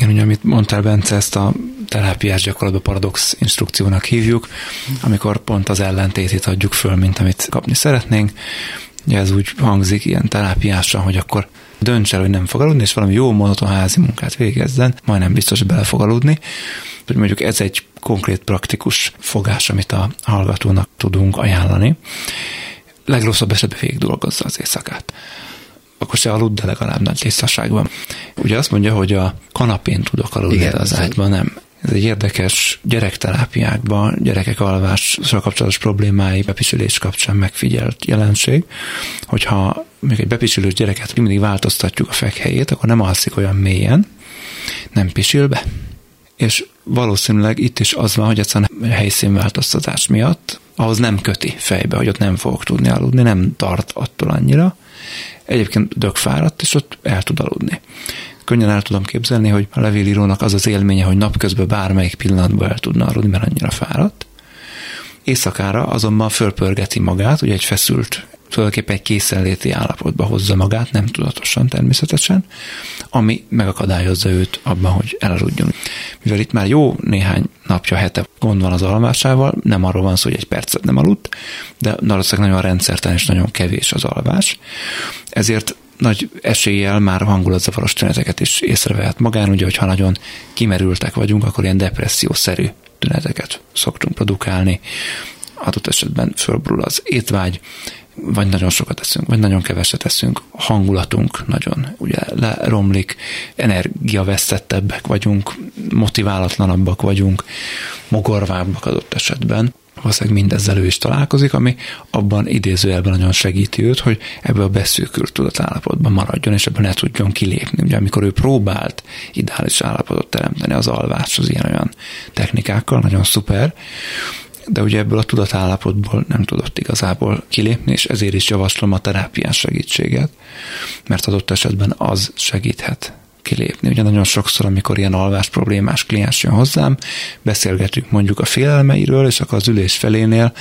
Igen, ugye amit mondtál, Bence, ezt a terápiás gyakorlatban paradox instrukciónak hívjuk, amikor pont az ellentétét adjuk föl, mint amit kapni szeretnénk. Ugye ez úgy hangzik ilyen terápiásan, hogy akkor dönts el, hogy nem fog aludni, és valami jó monoton házi munkát végezzen, majdnem biztos, hogy bele fog aludni. Hogy mondjuk ez egy konkrét praktikus fogás, amit a hallgatónak tudunk ajánlani. Legrosszabb esetben végig dolgozza az éjszakát akkor se aludt, de legalább nagy tisztaságban. Ugye azt mondja, hogy a kanapén tudok aludni, Igen, de az ágyban nem. Ez egy érdekes gyerekterápiákban, gyerekek alvással kapcsolatos problémái, bepisülés kapcsán megfigyelt jelenség, hogyha még egy bepisülős gyereket mindig változtatjuk a fekhelyét, akkor nem alszik olyan mélyen, nem pisil be. És valószínűleg itt is az van, hogy egyszerűen helyszínváltoztatás miatt ahhoz nem köti fejbe, hogy ott nem fogok tudni aludni, nem tart attól annyira. Egyébként dögfáradt, és ott el tud aludni könnyen el tudom képzelni, hogy a levélírónak az az élménye, hogy napközben bármelyik pillanatban el tudna aludni, mert annyira fáradt. Éjszakára azonban fölpörgeti magát, ugye egy feszült, tulajdonképpen egy készenléti állapotba hozza magát, nem tudatosan természetesen, ami megakadályozza őt abban, hogy elaludjon. Mivel itt már jó néhány napja, hete gond van az alvásával, nem arról van szó, hogy egy percet nem aludt, de valószínűleg nagyon rendszertelen és nagyon kevés az alvás. Ezért nagy eséllyel már hangulatzavaros tüneteket is észrevehet magán, ugye, hogyha nagyon kimerültek vagyunk, akkor ilyen depressziószerű tüneteket szoktunk produkálni. Adott esetben fölbrul az étvágy, vagy nagyon sokat teszünk, vagy nagyon keveset teszünk, a hangulatunk nagyon ugye leromlik, energiavesztettebbek vagyunk, motiválatlanabbak vagyunk, mogorvábbak adott esetben. Valószínűleg mindezzel ő is találkozik, ami abban idézőjelben nagyon segíti őt, hogy ebből a beszűkült tudatállapotban maradjon, és ebből ne tudjon kilépni. Ugye amikor ő próbált ideális állapotot teremteni az alvás az ilyen-olyan technikákkal, nagyon szuper, de ugye ebből a tudatállapotból nem tudott igazából kilépni, és ezért is javaslom a terápiás segítséget, mert adott esetben az segíthet kilépni. Ugye nagyon sokszor, amikor ilyen alvás problémás kliens jön hozzám, beszélgetünk mondjuk a félelmeiről, és akkor az ülés felénél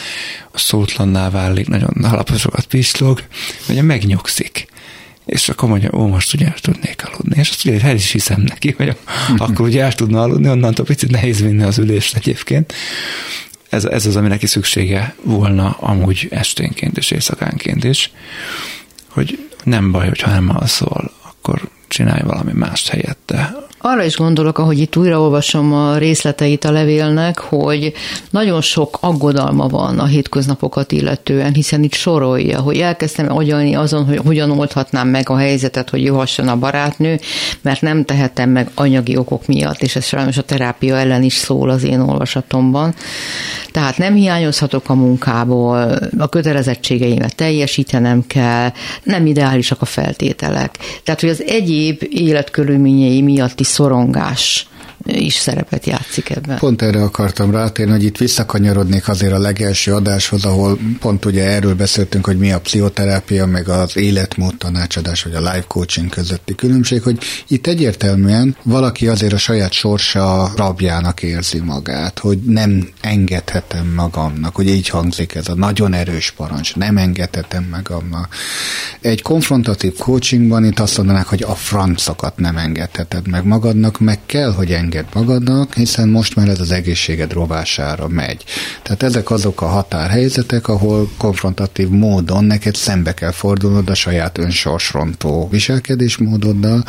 a szótlanná válik, nagyon alaposokat pislog, ugye megnyugszik és akkor mondja, ó, most ugye el tudnék aludni. És azt ugye el is hiszem neki, hogy akkor ugye el tudna aludni, onnantól picit nehéz vinni az ülést egyébként. Ez, ez az, ami neki szüksége volna amúgy esténként és éjszakánként is, hogy nem baj, hogyha nem alszol, akkor csinálj valami mást helyette. Arra is gondolok, ahogy itt újraolvasom a részleteit a levélnek, hogy nagyon sok aggodalma van a hétköznapokat illetően, hiszen itt sorolja, hogy elkezdtem agyalni azon, hogy hogyan oldhatnám meg a helyzetet, hogy jöhasson a barátnő, mert nem tehetem meg anyagi okok miatt, és ez sajnos a terápia ellen is szól az én olvasatomban. Tehát nem hiányozhatok a munkából, a kötelezettségeimet teljesítenem kell, nem ideálisak a feltételek. Tehát, hogy az egyéb életkörülményei miatti szorongás is szerepet játszik ebben. Pont erre akartam rátérni, hogy itt visszakanyarodnék azért a legelső adáshoz, ahol pont ugye erről beszéltünk, hogy mi a pszichoterápia, meg az életmód tanácsadás, vagy a life coaching közötti különbség, hogy itt egyértelműen valaki azért a saját sorsa rabjának érzi magát, hogy nem engedhetem magamnak, hogy így hangzik ez a nagyon erős parancs, nem engedhetem magamnak. Egy konfrontatív coachingban itt azt mondanák, hogy a francokat nem engedheted meg magadnak, meg kell, hogy enged enged magadnak, hiszen most már ez az egészséged rovására megy. Tehát ezek azok a határhelyzetek, ahol konfrontatív módon neked szembe kell fordulnod a saját önsorsrontó viselkedésmódoddal,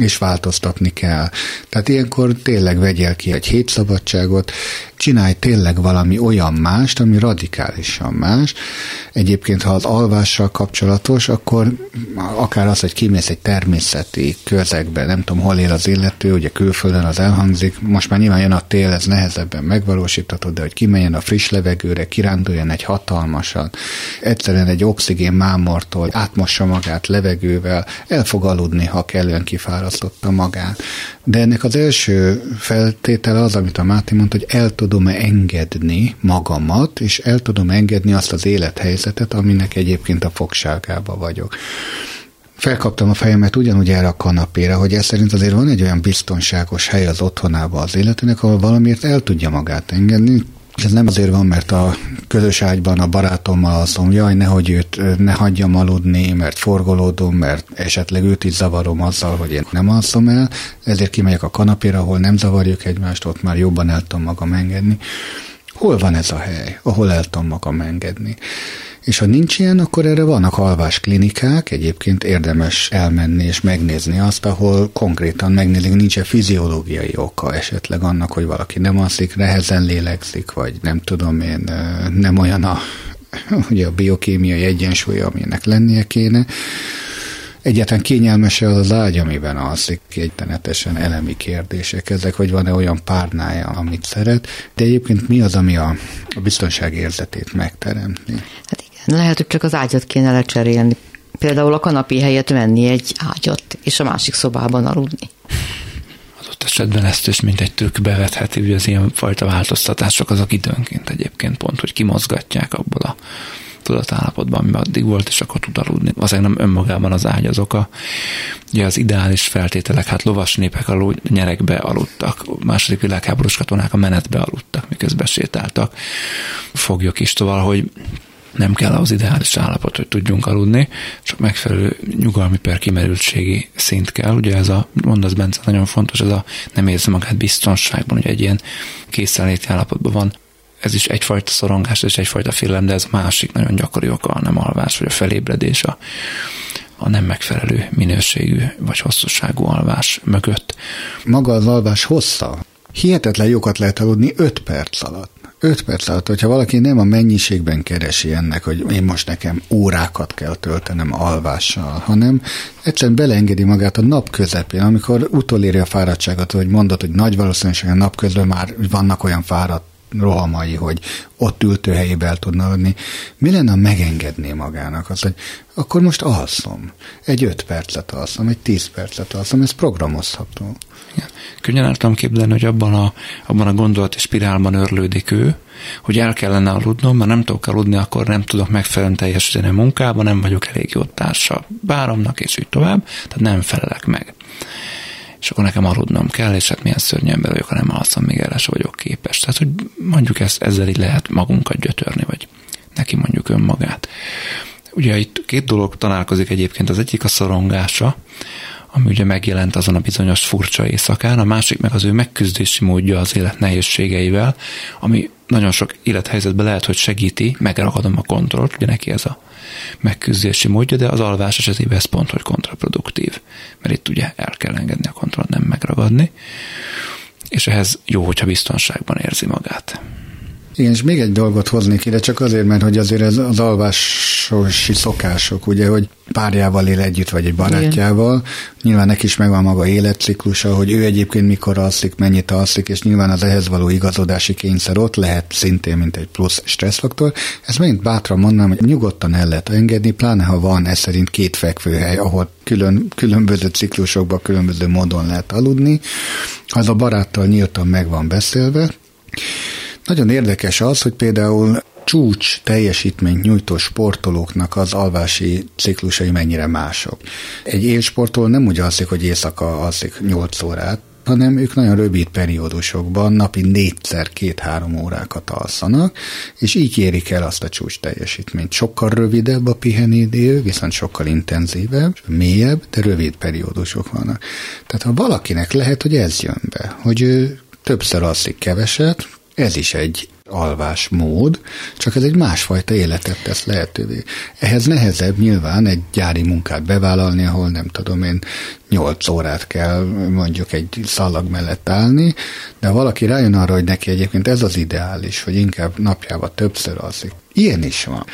és változtatni kell. Tehát ilyenkor tényleg vegyél ki egy hétszabadságot, csinálj tényleg valami olyan mást, ami radikálisan más. Egyébként, ha az alvással kapcsolatos, akkor akár az, hogy kimész egy természeti közegbe, nem tudom, hol él az illető, ugye külföldön az elhangzik, most már nyilván jön a tél, ez nehezebben megvalósítható, de hogy kimenjen a friss levegőre, kiránduljon egy hatalmasan, egyszerűen egy oxigén mámortól átmossa magát levegővel, el fog aludni, ha kellően kifárasztotta magát. De ennek az első feltétele az, amit a Máté mondta, hogy el tudom-e engedni magamat, és el tudom engedni azt az élethelyzetet, aminek egyébként a fogságába vagyok felkaptam a fejemet ugyanúgy erre a kanapére, hogy ez szerint azért van egy olyan biztonságos hely az otthonába az életének, ahol valamiért el tudja magát engedni, és ez nem azért van, mert a közös ágyban a barátommal alszom, jaj, nehogy őt ne hagyjam aludni, mert forgolódom, mert esetleg őt is zavarom azzal, hogy én nem alszom el, ezért kimegyek a kanapéra, ahol nem zavarjuk egymást, ott már jobban el tudom magam engedni. Hol van ez a hely, ahol el tudom magam engedni? És ha nincs ilyen, akkor erre vannak alvás klinikák, egyébként érdemes elmenni és megnézni azt, ahol konkrétan megnézik, nincs-e fiziológiai oka esetleg annak, hogy valaki nem alszik, nehezen lélegzik, vagy nem tudom én, nem olyan a, <laughs> ugye a biokémiai egyensúly, aminek lennie kéne. Egyáltalán kényelmes-e az ágy, amiben alszik, egyenetesen elemi kérdések ezek, hogy van-e olyan párnája, amit szeret, de egyébként mi az, ami a, a biztonság érzetét megteremti? Hát lehet, hogy csak az ágyat kéne lecserélni. Például a kanapé helyett venni egy ágyat, és a másik szobában aludni. Adott esetben ezt is mint egy trükk bevetheti, hogy az ilyen fajta változtatások azok időnként egyébként pont, hogy kimozgatják abból a tudatállapotban, ami addig volt, és akkor tud aludni. Azért nem önmagában az ágy az oka. Ugye az ideális feltételek, hát lovas népek a nyerekbe aludtak, a második világháborús katonák a menetbe aludtak, miközben sétáltak. Fogjuk is tovább, hogy nem kell az ideális állapot, hogy tudjunk aludni, csak megfelelő nyugalmi per kimerültségi szint kell. Ugye ez a, mondasz Bence, nagyon fontos, ez a nem érzi magát biztonságban, hogy egy ilyen készenléti állapotban van. Ez is egyfajta szorongás, és egyfajta félelem, de ez másik nagyon gyakori oka, a nem alvás, vagy a felébredés, a, a nem megfelelő minőségű vagy hosszúságú alvás mögött. Maga az alvás hossza? Hihetetlen jókat lehet aludni 5 perc alatt. 5 perc alatt, hogyha valaki nem a mennyiségben keresi ennek, hogy én most nekem órákat kell töltenem alvással, hanem egyszerűen beleengedi magát a nap közepén, amikor utoléri a fáradtságot, hogy mondod, hogy nagy valószínűséggel nap közben már vannak olyan fáradt rohamai, hogy ott ültőhelyébe el tudna adni. Mi lenne, ha megengedné magának azt, hogy akkor most alszom. Egy öt percet alszom, egy tíz percet alszom, ez programozható. Igen. Könnyen el tudom képzelni, hogy abban a, abban a gondolati spirálban örlődik ő, hogy el kellene aludnom, mert nem tudok aludni, akkor nem tudok megfelelően teljesíteni a munkában, nem vagyok elég jó társa báromnak, és így tovább, tehát nem felelek meg és akkor nekem aludnom kell, és hát milyen szörny ember vagyok, ha nem alszom, még erre sem vagyok képes. Tehát, hogy mondjuk ezt, ezzel így lehet magunkat gyötörni, vagy neki mondjuk önmagát. Ugye itt két dolog találkozik egyébként, az egyik a szorongása, ami ugye megjelent azon a bizonyos furcsa éjszakán, a másik meg az ő megküzdési módja az élet nehézségeivel, ami nagyon sok élethelyzetben lehet, hogy segíti, megragadom a kontrollt, ugye neki ez a megküzdési módja, de az alvás esetében ez pont, hogy kontraproduktív, mert itt ugye el kell engedni a kontrollt, nem megragadni, és ehhez jó, hogyha biztonságban érzi magát. Igen, és még egy dolgot hoznék ide, csak azért, mert hogy azért ez az alvásosi szokások, ugye, hogy párjával él együtt, vagy egy barátjával, Igen. nyilván neki is megvan maga életciklusa, hogy ő egyébként mikor alszik, mennyit alszik, és nyilván az ehhez való igazodási kényszer ott lehet szintén, mint egy plusz stresszfaktor. Ezt megint bátran mondanám, hogy nyugodtan el lehet engedni, pláne ha van ez szerint két fekvőhely, ahol külön, különböző ciklusokban különböző módon lehet aludni. Az a baráttal nyíltan meg van beszélve, nagyon érdekes az, hogy például csúcs teljesítményt nyújtó sportolóknak az alvási ciklusai mennyire mások. Egy élsportoló nem úgy alszik, hogy éjszaka alszik 8 órát, hanem ők nagyon rövid periódusokban napi négyszer két-három órákat alszanak, és így érik el azt a csúcs teljesítményt. Sokkal rövidebb a pihenidő, viszont sokkal intenzívebb, mélyebb, de rövid periódusok vannak. Tehát ha valakinek lehet, hogy ez jön be, hogy ő többször alszik keveset, ez is egy alvásmód, csak ez egy másfajta életet tesz lehetővé. Ehhez nehezebb nyilván egy gyári munkát bevállalni, ahol nem tudom én, nyolc órát kell mondjuk egy szalag mellett állni, de ha valaki rájön arra, hogy neki egyébként ez az ideális, hogy inkább napjában többször alszik. Ilyen is van.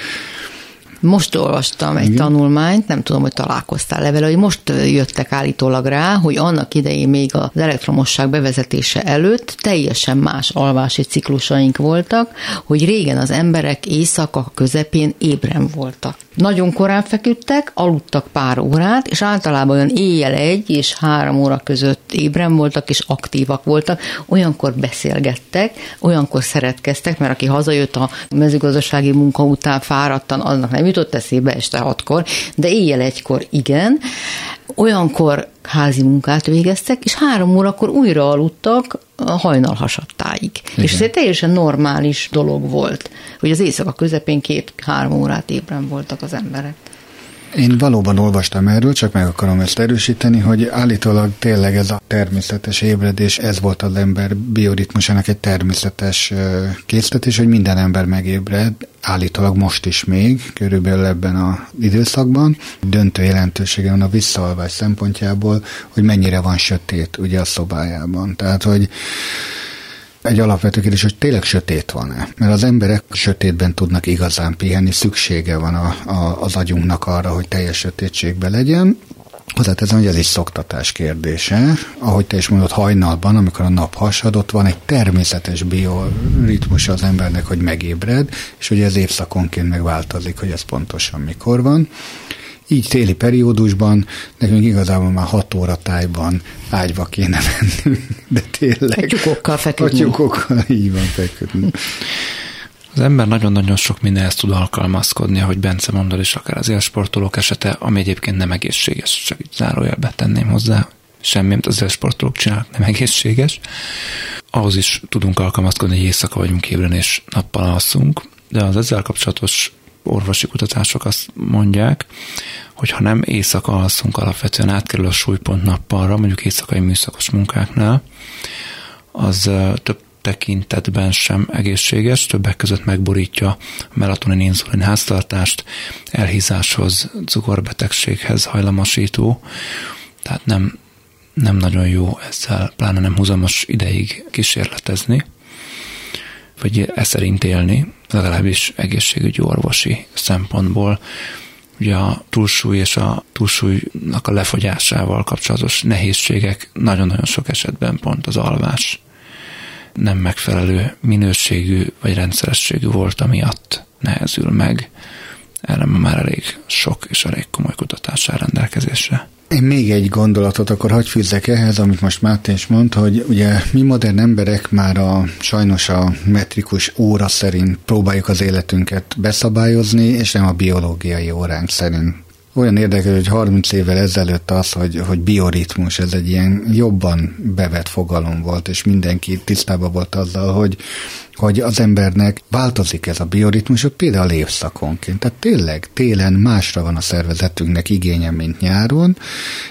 Most olvastam egy Igen. tanulmányt, nem tudom, hogy találkoztál-e vele, hogy most jöttek állítólag rá, hogy annak idején még az elektromosság bevezetése előtt teljesen más alvási ciklusaink voltak, hogy régen az emberek éjszaka közepén ébren voltak. Nagyon korán feküdtek, aludtak pár órát, és általában olyan éjjel egy és három óra között ébren voltak, és aktívak voltak. Olyankor beszélgettek, olyankor szeretkeztek, mert aki hazajött a mezőgazdasági munka után fáradtan, annak nem jutott eszébe este hatkor, de éjjel egykor igen. Olyankor házi munkát végeztek, és három órakor újra aludtak hajnal hasadtáig. Igen. És ez egy teljesen normális dolog volt, hogy az éjszaka közepén két-három órát ébren voltak az emberek. Én valóban olvastam erről, csak meg akarom ezt erősíteni, hogy állítólag tényleg ez a természetes ébredés, ez volt az ember bioritmusának egy természetes késztetés, hogy minden ember megébred, állítólag most is még, körülbelül ebben az időszakban. Döntő jelentősége van a visszaalvás szempontjából, hogy mennyire van sötét ugye a szobájában. Tehát, hogy egy alapvető kérdés, hogy tényleg sötét van-e? Mert az emberek sötétben tudnak igazán pihenni, szüksége van a, a, az agyunknak arra, hogy teljes sötétségben legyen. Hozzáteszem, hogy ez is szoktatás kérdése. Ahogy te is mondod, hajnalban, amikor a nap hasadott, van egy természetes bioritmus az embernek, hogy megébred, és hogy ez évszakonként megváltozik, hogy ez pontosan mikor van. Így téli periódusban nekünk igazából már hat óra tájban ágyba kéne menni, de tényleg. A tyukokkal feküdni. A tyukokkal, így van feküdni. Az ember nagyon-nagyon sok mindenhez tud alkalmazkodni, ahogy Bence mondod, és akár az élsportolók esete, ami egyébként nem egészséges, csak így zárójelbe tenném hozzá, semmi, amit az élsportolók csinálnak, nem egészséges. Ahhoz is tudunk alkalmazkodni, hogy éjszaka vagyunk ébren és nappal alszunk, de az ezzel kapcsolatos orvosi kutatások azt mondják, hogy ha nem éjszaka alszunk, alapvetően átkerül a súlypont nappalra, mondjuk éjszakai műszakos munkáknál, az több tekintetben sem egészséges, többek között megborítja a melatonin-inzulin háztartást, elhízáshoz, cukorbetegséghez hajlamosító, tehát nem, nem nagyon jó ezzel, pláne nem húzamos ideig kísérletezni, vagy e szerint élni, legalábbis egészségügyi orvosi szempontból. Ugye a túlsúly és a túlsúlynak a lefogyásával kapcsolatos nehézségek nagyon-nagyon sok esetben pont az alvás nem megfelelő minőségű vagy rendszerességű volt, amiatt nehezül meg. Erre már elég sok és elég komoly kutatás áll rendelkezésre. Én még egy gondolatot akkor hagyj fűzzek ehhez, amit most Máté is mond, hogy ugye mi modern emberek már a sajnos a metrikus óra szerint próbáljuk az életünket beszabályozni, és nem a biológiai óránk szerint olyan érdekes, hogy 30 évvel ezelőtt az, hogy, hogy bioritmus, ez egy ilyen jobban bevett fogalom volt, és mindenki tisztában volt azzal, hogy, hogy az embernek változik ez a bioritmus, például évszakonként. Tehát tényleg télen másra van a szervezetünknek igénye, mint nyáron,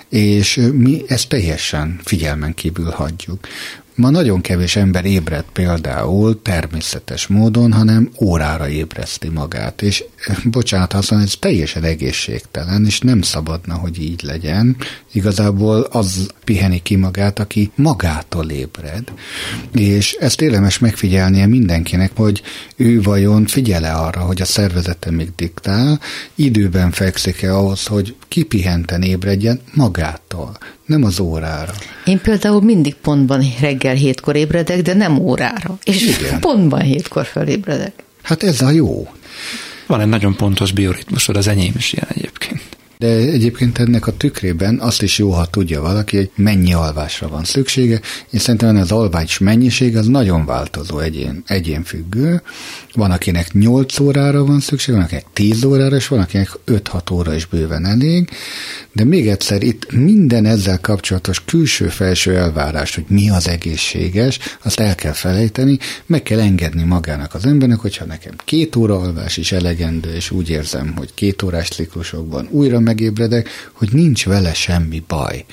és mi ezt teljesen figyelmen kívül hagyjuk. Ma nagyon kevés ember ébred például természetes módon, hanem órára ébreszti magát, és bocsánat, azon ez teljesen egészségtelen, és nem szabadna, hogy így legyen. Igazából az piheni ki magát, aki magától ébred. És ezt érdemes megfigyelnie mindenkinek, hogy ő vajon figyele arra, hogy a szervezete még diktál, időben fekszik-e ahhoz, hogy kipihenten ébredjen magától, nem az órára. Én például mindig pontban reggel hétkor ébredek, de nem órára. És Igen. pontban hétkor felébredek. Hát ez a jó. Van egy nagyon pontos bioritmusod, az enyém is ilyen egyébként. De egyébként ennek a tükrében azt is jó, ha tudja valaki, hogy mennyi alvásra van szüksége, és szerintem az alvás mennyiség az nagyon változó egyén, egyén függő. Van, akinek 8 órára van szüksége, van, akinek 10 órára, és van, akinek 5-6 óra is bőven elég. De még egyszer itt minden ezzel kapcsolatos külső-felső elvárás, hogy mi az egészséges, azt el kell felejteni, meg kell engedni magának az embernek, hogyha nekem két óra alvás is elegendő, és úgy érzem, hogy két órás ciklusokban újra megébredek, hogy nincs vele semmi baj.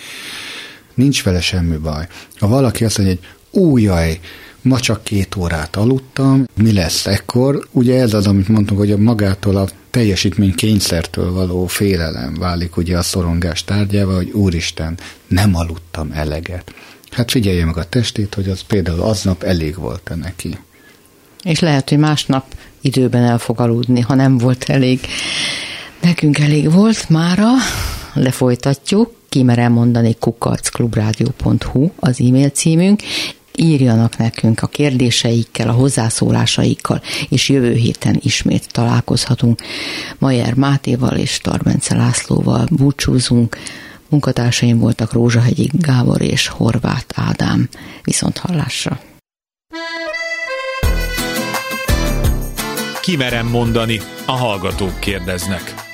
Nincs vele semmi baj. Ha valaki azt mondja, hogy újjaj, ma csak két órát aludtam, mi lesz ekkor? Ugye ez az, amit mondtunk, hogy a magától a teljesítmény kényszertől való félelem válik ugye a szorongás tárgyával, hogy úristen, nem aludtam eleget. Hát figyelje meg a testét, hogy az például aznap elég volt-e neki. És lehet, hogy másnap időben el fog aludni, ha nem volt elég. Nekünk elég volt mára, lefolytatjuk, kimerem mondani kukacklubrádió.hu az e-mail címünk, írjanak nekünk a kérdéseikkel, a hozzászólásaikkal, és jövő héten ismét találkozhatunk. Majer Mátéval és Tarbence Lászlóval búcsúzunk. Munkatársaim voltak Rózsahegyi Gábor és Horváth Ádám. Viszont hallásra! Kimerem mondani, a hallgatók kérdeznek.